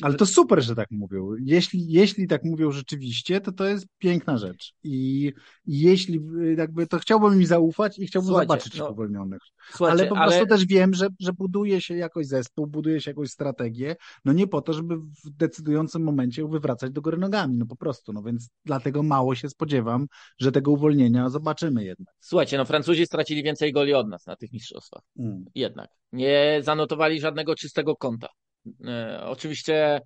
ale to super, że tak mówią. Jeśli, jeśli tak mówią rzeczywiście, to to jest piękna rzecz. I, jeśli jakby to chciałbym mi zaufać i chciałbym Słuchajcie, zobaczyć no, uwolnionych. ale po prostu ale... też wiem, że, że buduje się jakoś zespół, buduje się jakąś strategię, no nie po to, żeby w decydującym momencie wywracać do góry nogami, no po prostu. No więc dlatego mało się spodziewam, że tego uwolnienia zobaczymy jednak. Słuchajcie, no Francuzi stracili więcej goli od nas na tych mistrzostwach. Mm. Jednak. Nie zanotowali żadnego czystego konta. E, oczywiście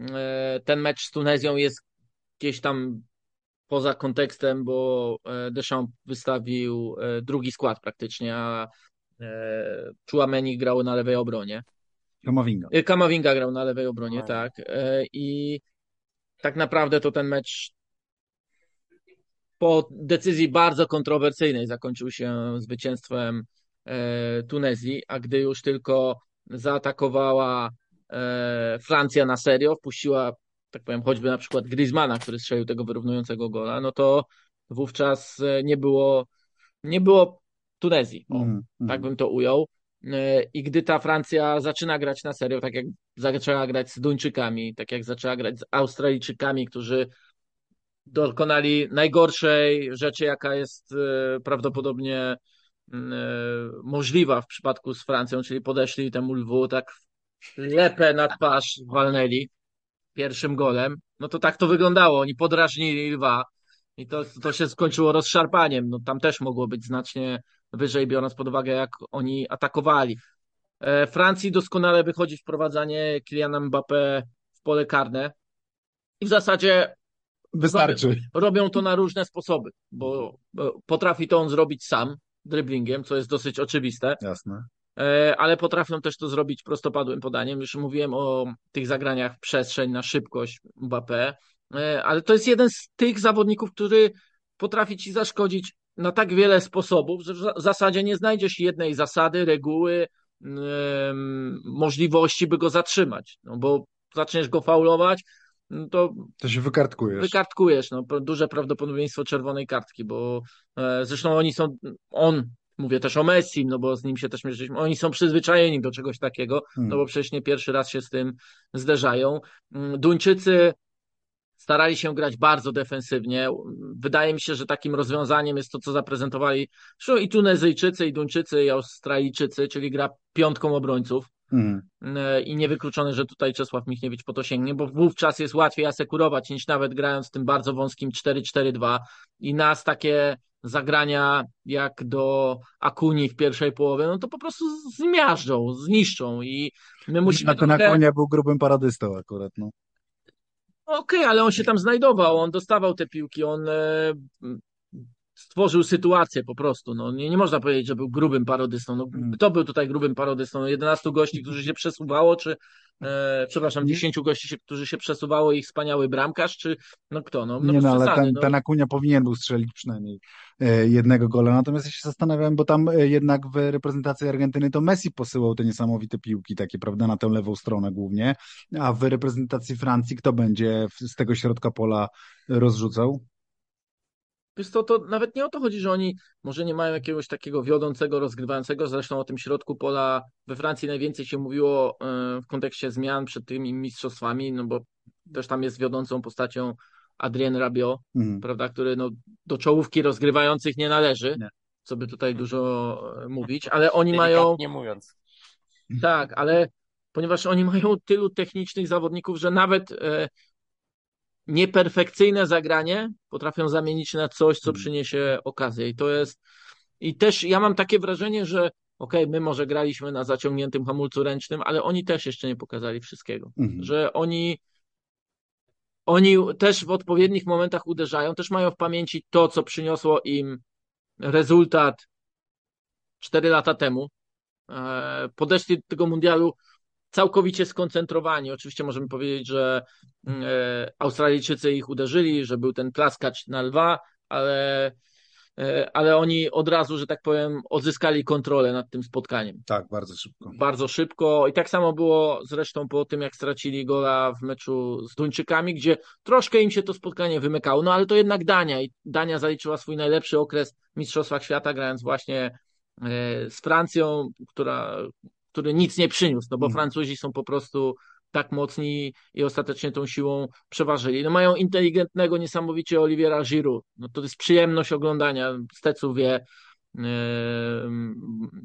e, ten mecz z Tunezją jest gdzieś tam poza kontekstem, bo e, Deschamps wystawił drugi skład praktycznie, a Chouameni grał na lewej obronie. Kamavinga. Kamavinga grał na lewej obronie, tak. I tak naprawdę to ten mecz po decyzji bardzo kontrowersyjnej zakończył się zwycięstwem Tunezji, a gdy już tylko zaatakowała Francja na serio wpuściła, tak powiem, choćby na przykład Griezmana, który strzelił tego wyrównującego gola, no to wówczas e, nie było, nie było Tunezji. O, mm, tak bym to ujął. E, I gdy ta Francja zaczyna grać na serio, tak jak zaczęła grać z Duńczykami, tak jak zaczęła grać z Australijczykami, którzy dokonali najgorszej rzeczy, jaka jest prawdopodobnie możliwa w przypadku z Francją, czyli podeszli temu lwu tak lepę na twarz walnęli pierwszym golem, no to tak to wyglądało. Oni podrażnili lwa I to, to się skończyło rozszarpaniem. No, tam też mogło być znacznie wyżej, biorąc pod uwagę, jak oni atakowali. E, Francji doskonale wychodzi wprowadzanie Kyliana Mbappé w pole karne. I w zasadzie Wystarczy. robią to na różne sposoby, bo bo potrafi to on zrobić sam, driblingiem, co jest dosyć oczywiste, Jasne. E, ale potrafią też to zrobić prostopadłym podaniem. Już mówiłem o tych zagraniach przestrzeń na szybkość Mbappé, e, ale to jest jeden z tych zawodników, który potrafi ci zaszkodzić na tak wiele sposobów, że w za- zasadzie nie znajdziesz jednej zasady, reguły, możliwości, by go zatrzymać. No bo zaczniesz go faulować, no to To się wykartkujesz. wykartkujesz, no, duże prawdopodobieństwo czerwonej kartki, bo e, zresztą oni są, on, mówię też o Messi, no bo z nim się też mierzyliśmy, oni są przyzwyczajeni do czegoś takiego, Hmm. no bo przecież nie pierwszy raz się z tym zderzają. Mm, Duńczycy starali się grać bardzo defensywnie. Wydaje mi się, że takim rozwiązaniem jest to, co zaprezentowali i Tunezyjczycy, i Duńczycy, i Australijczycy, czyli gra piątką obrońców. Mhm. E, i niewykluczone, że tutaj Czesław Michniewicz po to sięgnie, bo wówczas jest łatwiej asekurować niż nawet grając tym bardzo wąskim 4-4-2 i nas takie zagrania jak do Akuni w pierwszej połowie, no to po prostu zmiażdżą, zniszczą i my musimy Na ten trochę... konia był grubym paradystą akurat, no. Okej, ale on się tam znajdował, on dostawał te piłki, on e, stworzył sytuację po prostu. No, nie, nie można powiedzieć, że był grubym parodystą. No, Mm. kto był tutaj grubym parodystą? No, 11 gości, którzy się przesuwało, czy e, przepraszam, Nie. 10 gości, się, którzy się przesuwało, ich wspaniały bramkarz, czy no kto? No, no Nie no, ale ten, no. ten Akunia powinien był strzelić przynajmniej e, jednego gola. Natomiast ja się zastanawiałem, bo tam e, jednak w reprezentacji Argentyny to Messi posyłał te niesamowite piłki takie, prawda, na tę lewą stronę głównie, a w reprezentacji Francji kto będzie z tego środka pola rozrzucał? Wiesz co, to nawet nie o to chodzi, że oni może nie mają jakiegoś takiego wiodącego, rozgrywającego. Zresztą o tym środku pola we Francji najwięcej się mówiło e, w kontekście zmian przed tymi mistrzostwami, no bo też tam jest wiodącą postacią Adrien Rabiot, Mhm. prawda, który no, do czołówki rozgrywających nie należy, Nie. co by tutaj dużo e, mówić, ale oni mają, Delikatnie mówiąc. tak, ale ponieważ oni mają tylu technicznych zawodników, że nawet e, nieperfekcyjne zagranie potrafią zamienić na coś, co Mhm. przyniesie okazję. I to jest. I też ja mam takie wrażenie, że okej, my może graliśmy na zaciągniętym hamulcu ręcznym, ale oni też jeszcze nie pokazali wszystkiego. Mhm. Że oni. Oni też w odpowiednich momentach uderzają, też mają w pamięci to, co przyniosło im rezultat 4 lata temu. E, Podeszli do tego mundialu całkowicie skoncentrowani. Oczywiście możemy powiedzieć, że mm, e, Australijczycy ich uderzyli, że był ten klaskacz na lwa, ale, e, ale oni od razu, że tak powiem, odzyskali kontrolę nad tym spotkaniem. Tak, bardzo szybko. Bardzo szybko i tak samo było zresztą po tym, jak stracili gola w meczu z Duńczykami, gdzie troszkę im się to spotkanie wymykało, no ale to jednak Dania i Dania zaliczyła swój najlepszy okres w Mistrzostwach Świata, grając właśnie e, z Francją, która, który nic nie przyniósł, no bo Mhm. Francuzi są po prostu tak mocni i ostatecznie tą siłą przeważyli. No mają inteligentnego niesamowicie Oliviera Giroud. No to jest przyjemność oglądania. Stecu wie, Ehm,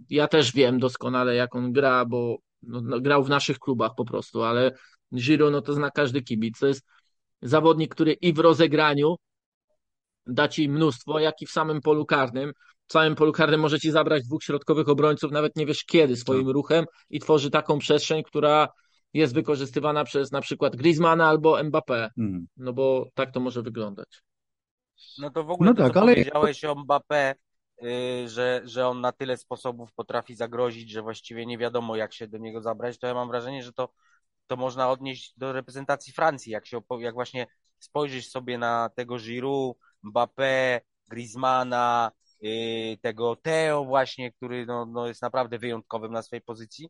Ja też wiem doskonale, jak on gra, bo no, no, grał w naszych klubach po prostu, ale Giro, no to zna każdy kibic. To jest zawodnik, który i w rozegraniu da ci mnóstwo, jak i w samym polu karnym. W samym polu karnym może ci zabrać dwóch środkowych obrońców, nawet nie wiesz kiedy, swoim ruchem i tworzy taką przestrzeń, która jest wykorzystywana przez na przykład Griezmana albo Mbappé. Mhm. No bo tak to może wyglądać. No to w ogóle No to, tak, co ale- powiedziałeś o Mbappé, yy, że, że on na tyle sposobów potrafi zagrozić, że właściwie nie wiadomo jak się do niego zabrać, to ja mam wrażenie, że to, to można odnieść do reprezentacji Francji, jak się opo- jak właśnie spojrzysz sobie na tego Giroud, Mbappé, Griezmana, tego Theo właśnie, który no, no jest naprawdę wyjątkowym na swojej pozycji,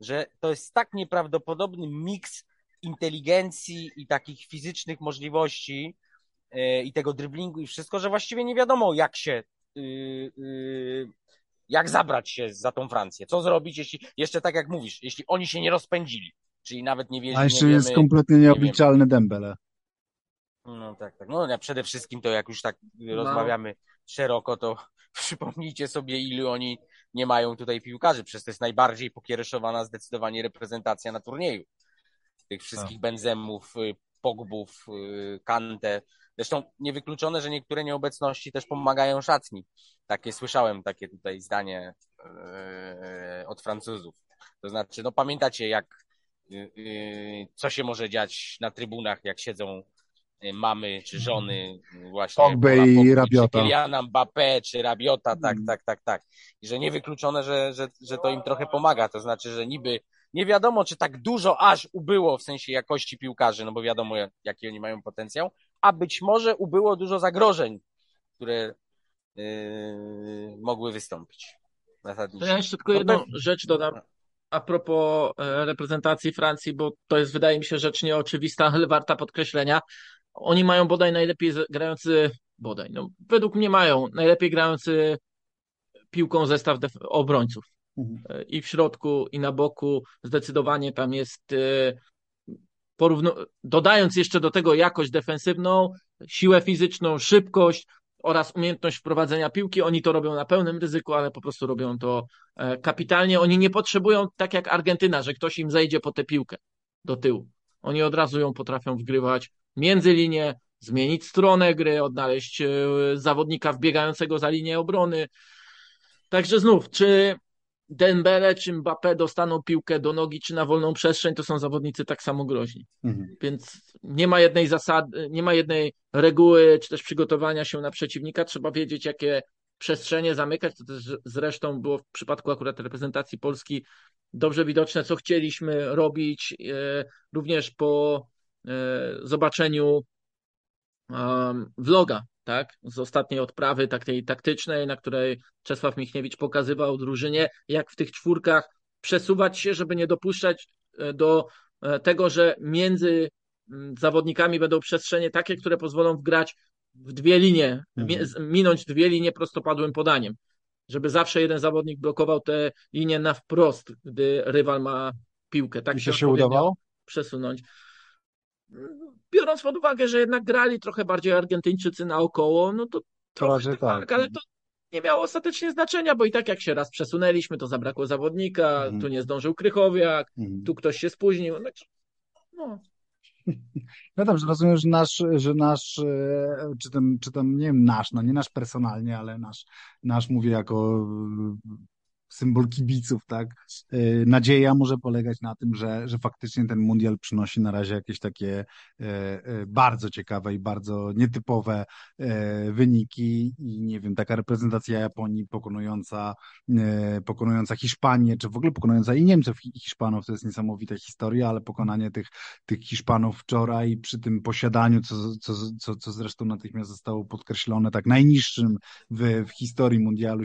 że to jest tak nieprawdopodobny miks inteligencji i takich fizycznych możliwości, e, i tego driblingu i wszystko, że właściwie nie wiadomo jak się y, y, jak zabrać się za tą Francję. Co zrobić, jeśli jeszcze tak jak mówisz, jeśli oni się nie rozpędzili, czyli nawet nie, wie, A nie jeszcze wiemy. jest kompletnie nieobliczalny Dembele. No tak, tak. No ja przede wszystkim to jak już tak rozmawiamy szeroko, to <laughs> przypomnijcie sobie, ilu oni nie mają tutaj piłkarzy. Przez to jest najbardziej pokiereszowana zdecydowanie reprezentacja na turnieju. Tych wszystkich Benzemów, y, Pogbów, y, Kante. Zresztą niewykluczone, że niektóre nieobecności też pomagają szatni. Takie słyszałem, takie tutaj zdanie yy, od Francuzów. To znaczy, no pamiętacie jak, yy, co się może dziać na trybunach, jak siedzą mamy czy żony właśnie Pogba i Rabiota. Czy Kyliana Mbappé, czy Rabiota, tak, Mm. tak, tak, tak. I że niewykluczone, że, że, że to im trochę pomaga. To znaczy, że niby nie wiadomo, czy tak dużo aż ubyło w sensie jakości piłkarzy, no bo wiadomo, jaki oni mają potencjał, a być może ubyło dużo zagrożeń, które yy, mogły wystąpić. To ja jeszcze tylko No jedną pewnie. rzecz dodam a propos e, reprezentacji Francji, bo to jest, wydaje mi się, rzecz nieoczywista, ale warta podkreślenia. Oni mają bodaj najlepiej grający, bodaj, no według mnie mają najlepiej grający piłką zestaw obrońców. Mhm. E, I w środku, i na boku. Zdecydowanie tam jest, e, porównu- dodając jeszcze do tego jakość defensywną, siłę fizyczną, szybkość oraz umiejętność wprowadzenia piłki, oni to robią na pełnym ryzyku, ale po prostu robią to e, kapitalnie. Oni nie potrzebują, tak jak Argentyna, że ktoś im zejdzie po tę piłkę do tyłu. Oni od razu ją potrafią wgrywać między linię, zmienić stronę gry, odnaleźć e, zawodnika wbiegającego za linię obrony. Także znów, czy Dembele czy Mbappé dostaną piłkę do nogi, czy na wolną przestrzeń, to są zawodnicy tak samo groźni. Mhm. Więc nie ma jednej zasady, nie ma jednej reguły, czy też przygotowania się na przeciwnika. Trzeba wiedzieć, jakie przestrzenie zamykać. To też zresztą było w przypadku akurat reprezentacji Polski dobrze widoczne, co chcieliśmy robić. e, Również po zobaczeniu um, vloga, tak, z ostatniej odprawy takiej taktycznej, na której Czesław Michniewicz pokazywał drużynie, jak w tych czwórkach przesuwać się, żeby nie dopuszczać e, do e, tego, że między zawodnikami będą przestrzenie takie, które pozwolą wgrać w dwie linie, mi- Mhm. minąć dwie linie prostopadłym podaniem, żeby zawsze jeden zawodnik blokował te linie na wprost, gdy rywal ma piłkę. Tak I to się odpowiednio udawało? przesunąć. Biorąc pod uwagę, że jednak grali trochę bardziej Argentyńczycy naokoło, no to trochę tak, tak. ale to nie miało ostatecznie znaczenia, bo i tak jak się raz przesunęliśmy, to zabrakło zawodnika, Mhm. tu nie zdążył Krychowiak, Mhm. tu ktoś się spóźnił. No, no, <laughs> dobrze, rozumiem, że nasz, że nasz e, czy tam, czy tam, nie wiem, nasz, no nie nasz personalnie, ale nasz, nasz mówię jako symbol kibiców, tak? E, Nadzieja może polegać na tym, że, że faktycznie ten mundial przynosi na razie jakieś takie e, e, bardzo ciekawe i bardzo nietypowe wyniki i nie wiem, taka reprezentacja Japonii pokonująca, pokonująca Hiszpanię, czy w ogóle pokonująca i Niemców i Hiszpanów, to jest niesamowita historia, ale pokonanie tych tych Hiszpanów wczoraj przy tym posiadaniu, co, co, co, co zresztą natychmiast zostało podkreślone, tak najniższym w, w historii mundialu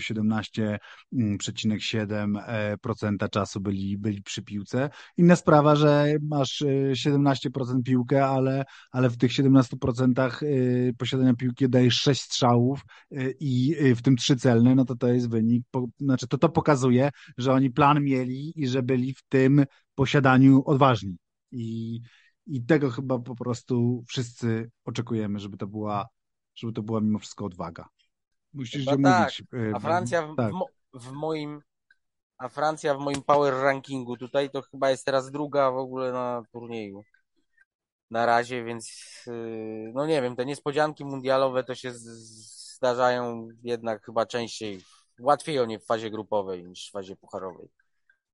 17,7% czasu byli, byli przy piłce. Inna sprawa, że masz e, 17% piłkę, ale, ale w tych 17% e, posiadania piłki dajesz 6 strzałów e, i e, w tym trzy celne, no to to jest wynik, znaczy to to pokazuje, że oni plan mieli i że byli w tym posiadaniu odważni. I, I tego chyba po prostu wszyscy oczekujemy, żeby to była, żeby to była mimo wszystko odwaga. Musisz się tak. mówić. e, A Francja tak. W, mo- w moim a Francja w moim power rankingu tutaj to chyba jest teraz druga w ogóle na turnieju. Na razie, więc yy, no nie wiem, te niespodzianki mundialowe to się zdarzają jednak chyba częściej, łatwiej o nie w fazie grupowej niż w fazie pucharowej.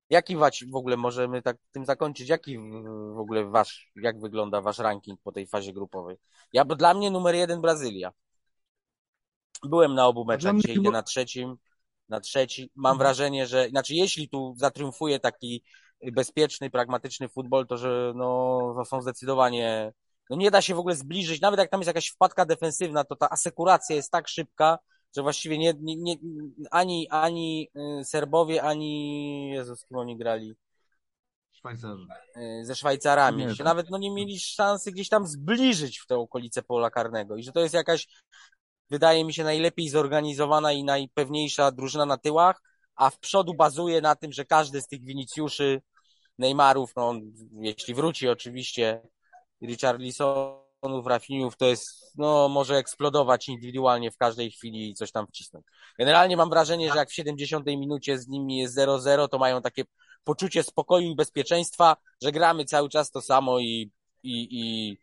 Jaki wać w ogóle możemy tak tym zakończyć? Jaki w ogóle wasz, jak wygląda wasz ranking po tej fazie grupowej? Ja, bo dla mnie numer jeden Brazylia. Byłem na obu meczach, dzisiaj idę na trzecim, na trzeci. Mam wrażenie, że, znaczy jeśli tu zatriumfuje taki bezpieczny, pragmatyczny futbol, to że no, są zdecydowanie, no nie da się w ogóle zbliżyć, nawet jak tam jest jakaś wpadka defensywna, to ta asekuracja jest tak szybka, że właściwie nie, nie, nie ani, ani y, Serbowie, ani, Jezus, kim oni grali? Szwajcarzy. y, ze Szwajcarami. Nie, tak. nawet no, nie mieli szansy gdzieś tam zbliżyć w tę okolicę pola karnego. I że to jest jakaś, wydaje mi się, najlepiej zorganizowana i najpewniejsza drużyna na tyłach, a w przodu bazuje na tym, że każdy z tych Winicjuszy, Neymarów, no jeśli wróci oczywiście, Richarlisonów, Rafiniów, to jest, no może eksplodować indywidualnie w każdej chwili i coś tam wcisnąć. Generalnie mam wrażenie, że jak w 70 minucie z nimi jest 0-0, to mają takie poczucie spokoju i bezpieczeństwa, że gramy cały czas to samo i, i, i,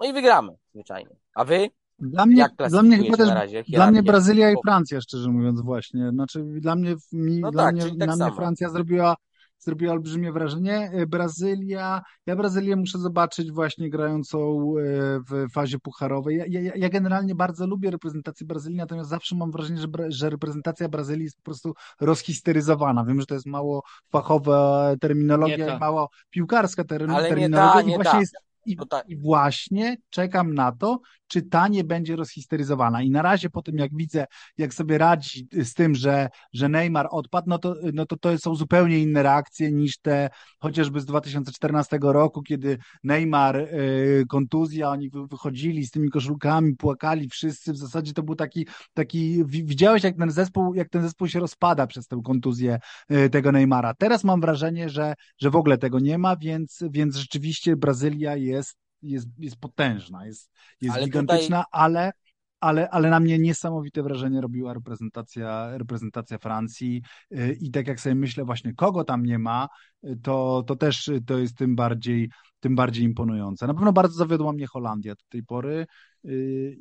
No i wygramy zwyczajnie. A wy? Dla mnie, dla mnie chyba też, na razie? dla mnie? Brazylia i Francja, szczerze mówiąc, właśnie. Znaczy, dla mnie, mi, No dla tak, mnie, tak na mnie samo. Francja zrobiła, zrobiła olbrzymie wrażenie. E, Brazylia, ja Brazylię muszę zobaczyć właśnie grającą e, w fazie pucharowej. Ja, ja, ja generalnie bardzo lubię reprezentację Brazylii, natomiast zawsze mam wrażenie, że, że reprezentacja Brazylii jest po prostu rozhisteryzowana. Wiem, że to jest mało fachowa terminologia i mało piłkarska ter- Ale nie terminologia ta, i nie właśnie ta. jest i, tak. I właśnie czekam na to, czy ta nie będzie rozhisteryzowana. I na razie po tym, jak widzę, jak sobie radzi z tym, że, że Neymar odpadł, no to, no to to są zupełnie inne reakcje niż te chociażby z 2014 roku, kiedy Neymar, y, kontuzja, oni wy- wychodzili z tymi koszulkami, płakali wszyscy. W zasadzie to był taki, taki wi- widziałeś, jak ten zespół, jak ten zespół się rozpada przez tę kontuzję y, tego Neymara. Teraz mam wrażenie, że, że w ogóle tego nie ma, więc, więc rzeczywiście Brazylia jest, jest, jest potężna, jest, jest Ale gigantyczna, ale, ale, ale na mnie niesamowite wrażenie robiła reprezentacja, reprezentacja Francji y, i tak jak sobie myślę właśnie kogo tam nie ma, y, to, to też y, to jest tym bardziej, tym bardziej imponujące. Na pewno bardzo zawiodła mnie Holandia do tej pory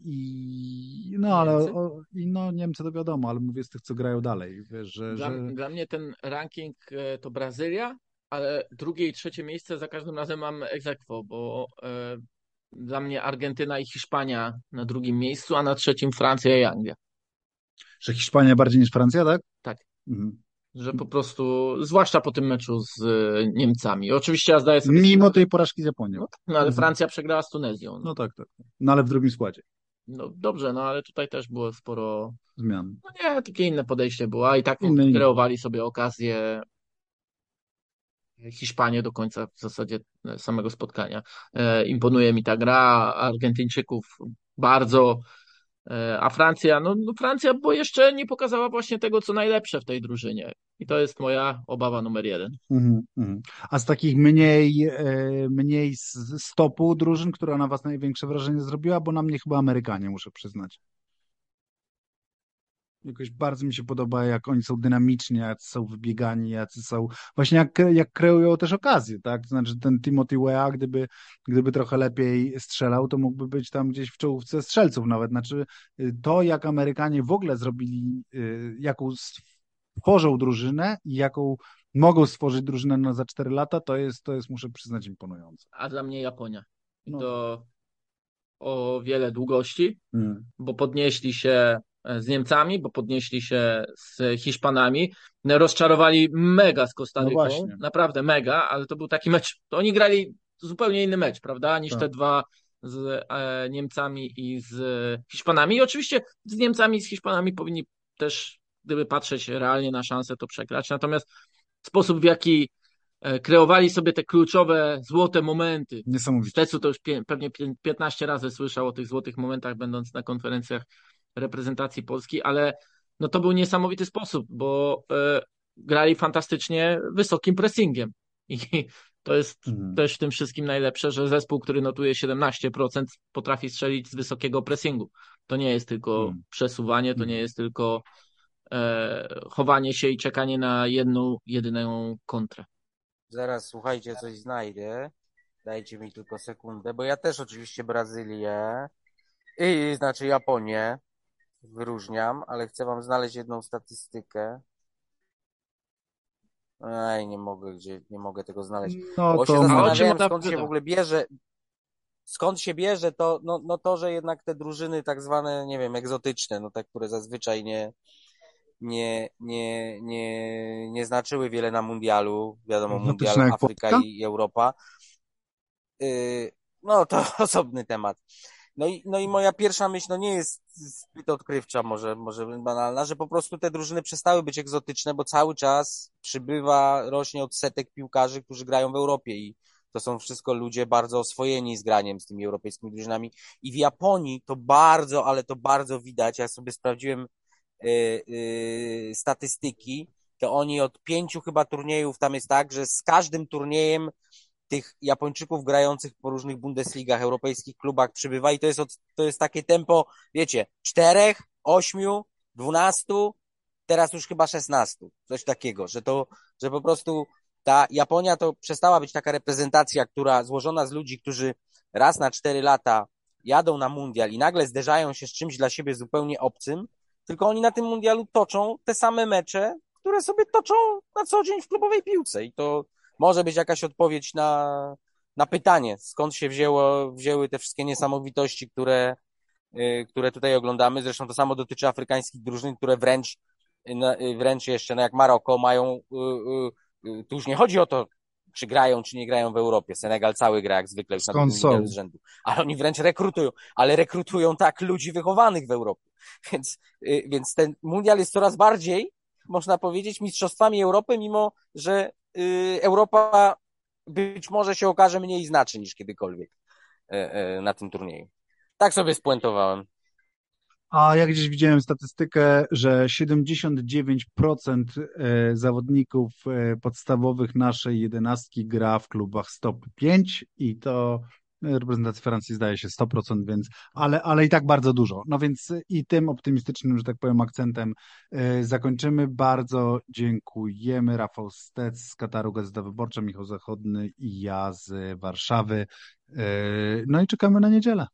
i no ale o, i no Niemcy to wiadomo, ale mówię z tych, co grają dalej, wiesz, że, Dla, że... dla mnie ten ranking to Brazylia, ale drugie i trzecie miejsce za każdym razem mam aequo, bo e, dla mnie Argentyna i Hiszpania na drugim miejscu, a na trzecim Francja i Anglia. że Hiszpania bardziej niż Francja, tak? Tak. Mhm. Że po prostu, zwłaszcza po tym meczu z e, Niemcami. Oczywiście ja zdaję sobie Mimo tej porażki z Japonią. no, no ale Mhm. Francja przegrała z Tunezją. No tak, tak. No ale w drugim składzie No dobrze, no ale tutaj też było sporo, zmian. no nie, takie inne podejście było, a i tak inne. kreowali sobie okazję Hiszpanię do końca w zasadzie samego spotkania. E, imponuje mi ta gra Argentyńczyków bardzo, e, a Francja, no, no Francja, bo jeszcze nie pokazała właśnie tego, co najlepsze w tej drużynie. I to jest moja obawa numer jeden. Mhm, mhm. A z takich mniej, e, mniej z stopu drużyn, która na was największe wrażenie zrobiła, bo na mnie chyba Amerykanie, muszę przyznać. Jakoś bardzo mi się podoba, jak oni są dynamiczni, jacy są wybiegani, jacy są. Właśnie jak, jak kreują też okazje, tak? To znaczy ten Timothy Weah, gdyby, gdyby trochę lepiej strzelał, to mógłby być tam gdzieś w czołówce strzelców nawet. Znaczy y, to, jak Amerykanie w ogóle zrobili, y, jaką stworzą drużynę i jaką mogą stworzyć drużynę na za 4 lata, to jest, to jest, muszę przyznać, imponujące. A dla mnie Japonia. I No. to o wiele długości, Mm. bo podnieśli się z Niemcami, bo podnieśli się z Hiszpanami, No, rozczarowali mega z No Kostaryką, właśnie. naprawdę mega, ale to był taki mecz, to oni grali zupełnie inny mecz, prawda, niż Tak. te dwa z e, Niemcami i z Hiszpanami. I oczywiście z Niemcami i z Hiszpanami powinni też, gdyby patrzeć realnie na szansę, to przegrać. Natomiast sposób, w jaki e, kreowali sobie te kluczowe, złote momenty, Niesamowite. Stecu to już pewnie pię- 15 razy słyszał o tych złotych momentach, będąc na konferencjach reprezentacji Polski, ale no to był niesamowity sposób, bo e, grali fantastycznie wysokim pressingiem. I <laughs> to jest Mhm. też w tym wszystkim najlepsze, że zespół, który notuje 17%, potrafi strzelić z wysokiego pressingu. To nie jest tylko Mhm. przesuwanie, to nie Mhm. jest tylko e, chowanie się i czekanie na jedną, jedyną kontrę. Zaraz, słuchajcie, coś znajdę. Dajcie mi tylko sekundę, bo ja też oczywiście Brazylię, i znaczy Japonię wyróżniam, ale chcę wam znaleźć jedną statystykę. Ej, nie mogę, gdzie, nie mogę tego znaleźć. No Bo się to zastanawiałem, ona skąd się w ogóle bierze, skąd się bierze to, no, no to, że jednak te drużyny tak zwane, nie wiem, egzotyczne, no te, które zazwyczaj nie, nie, nie, nie, nie znaczyły wiele na mundialu, wiadomo, mundial Afryka i Europa. Yy, no to <laughs> osobny temat. No i, no i moja pierwsza myśl, no nie jest zbyt odkrywcza, może, może banalna, że po prostu te drużyny przestały być egzotyczne, bo cały czas przybywa, rośnie odsetek piłkarzy, którzy grają w Europie i to są wszystko ludzie bardzo oswojeni z graniem z tymi europejskimi drużynami. I w Japonii to bardzo, ale to bardzo widać. Ja sobie sprawdziłem yy, yy, statystyki, to oni od pięciu chyba turniejów tam jest tak, że z każdym turniejem tych Japończyków grających po różnych Bundesligach, europejskich klubach przybywa i to jest, od, to jest takie tempo, wiecie, czterech, ośmiu, dwunastu, teraz już chyba szesnastu, coś takiego, że to, że po prostu ta Japonia to przestała być taka reprezentacja, która złożona z ludzi, którzy raz na cztery lata jadą na mundial i nagle zderzają się z czymś dla siebie zupełnie obcym, tylko oni na tym mundialu toczą te same mecze, które sobie toczą na co dzień w klubowej piłce. I to może być jakaś odpowiedź na, na pytanie, skąd się wzięło, wzięły te wszystkie niesamowitości, które, y, które tutaj oglądamy. Zresztą to samo dotyczy afrykańskich drużyn, które wręcz, y, wręcz jeszcze, no jak Maroko, mają, y, tu już nie chodzi o to, czy grają, czy nie grają w Europie. Senegal cały gra jak zwykle już na Skąd są? z rzędu. Ale oni wręcz rekrutują, ale rekrutują tak ludzi wychowanych w Europie. <laughs> Więc, y, więc ten mundial jest coraz bardziej, można powiedzieć, mistrzostwami Europy, mimo że y, Europa być może się okaże mniej znaczy niż kiedykolwiek y, y, na tym turnieju. Tak sobie spuentowałem. A ja gdzieś widziałem statystykę, że 79% e, zawodników e, podstawowych naszej jedenastki gra w klubach stop 5 i to reprezentacja Francji zdaje się 100%, więc, ale, ale i tak bardzo dużo. No więc i tym optymistycznym, że tak powiem, akcentem zakończymy. Bardzo dziękujemy. Rafał Stec z Kataru Gazeta Wyborcza, Michał Zachodny i ja z Warszawy. No i czekamy na niedzielę.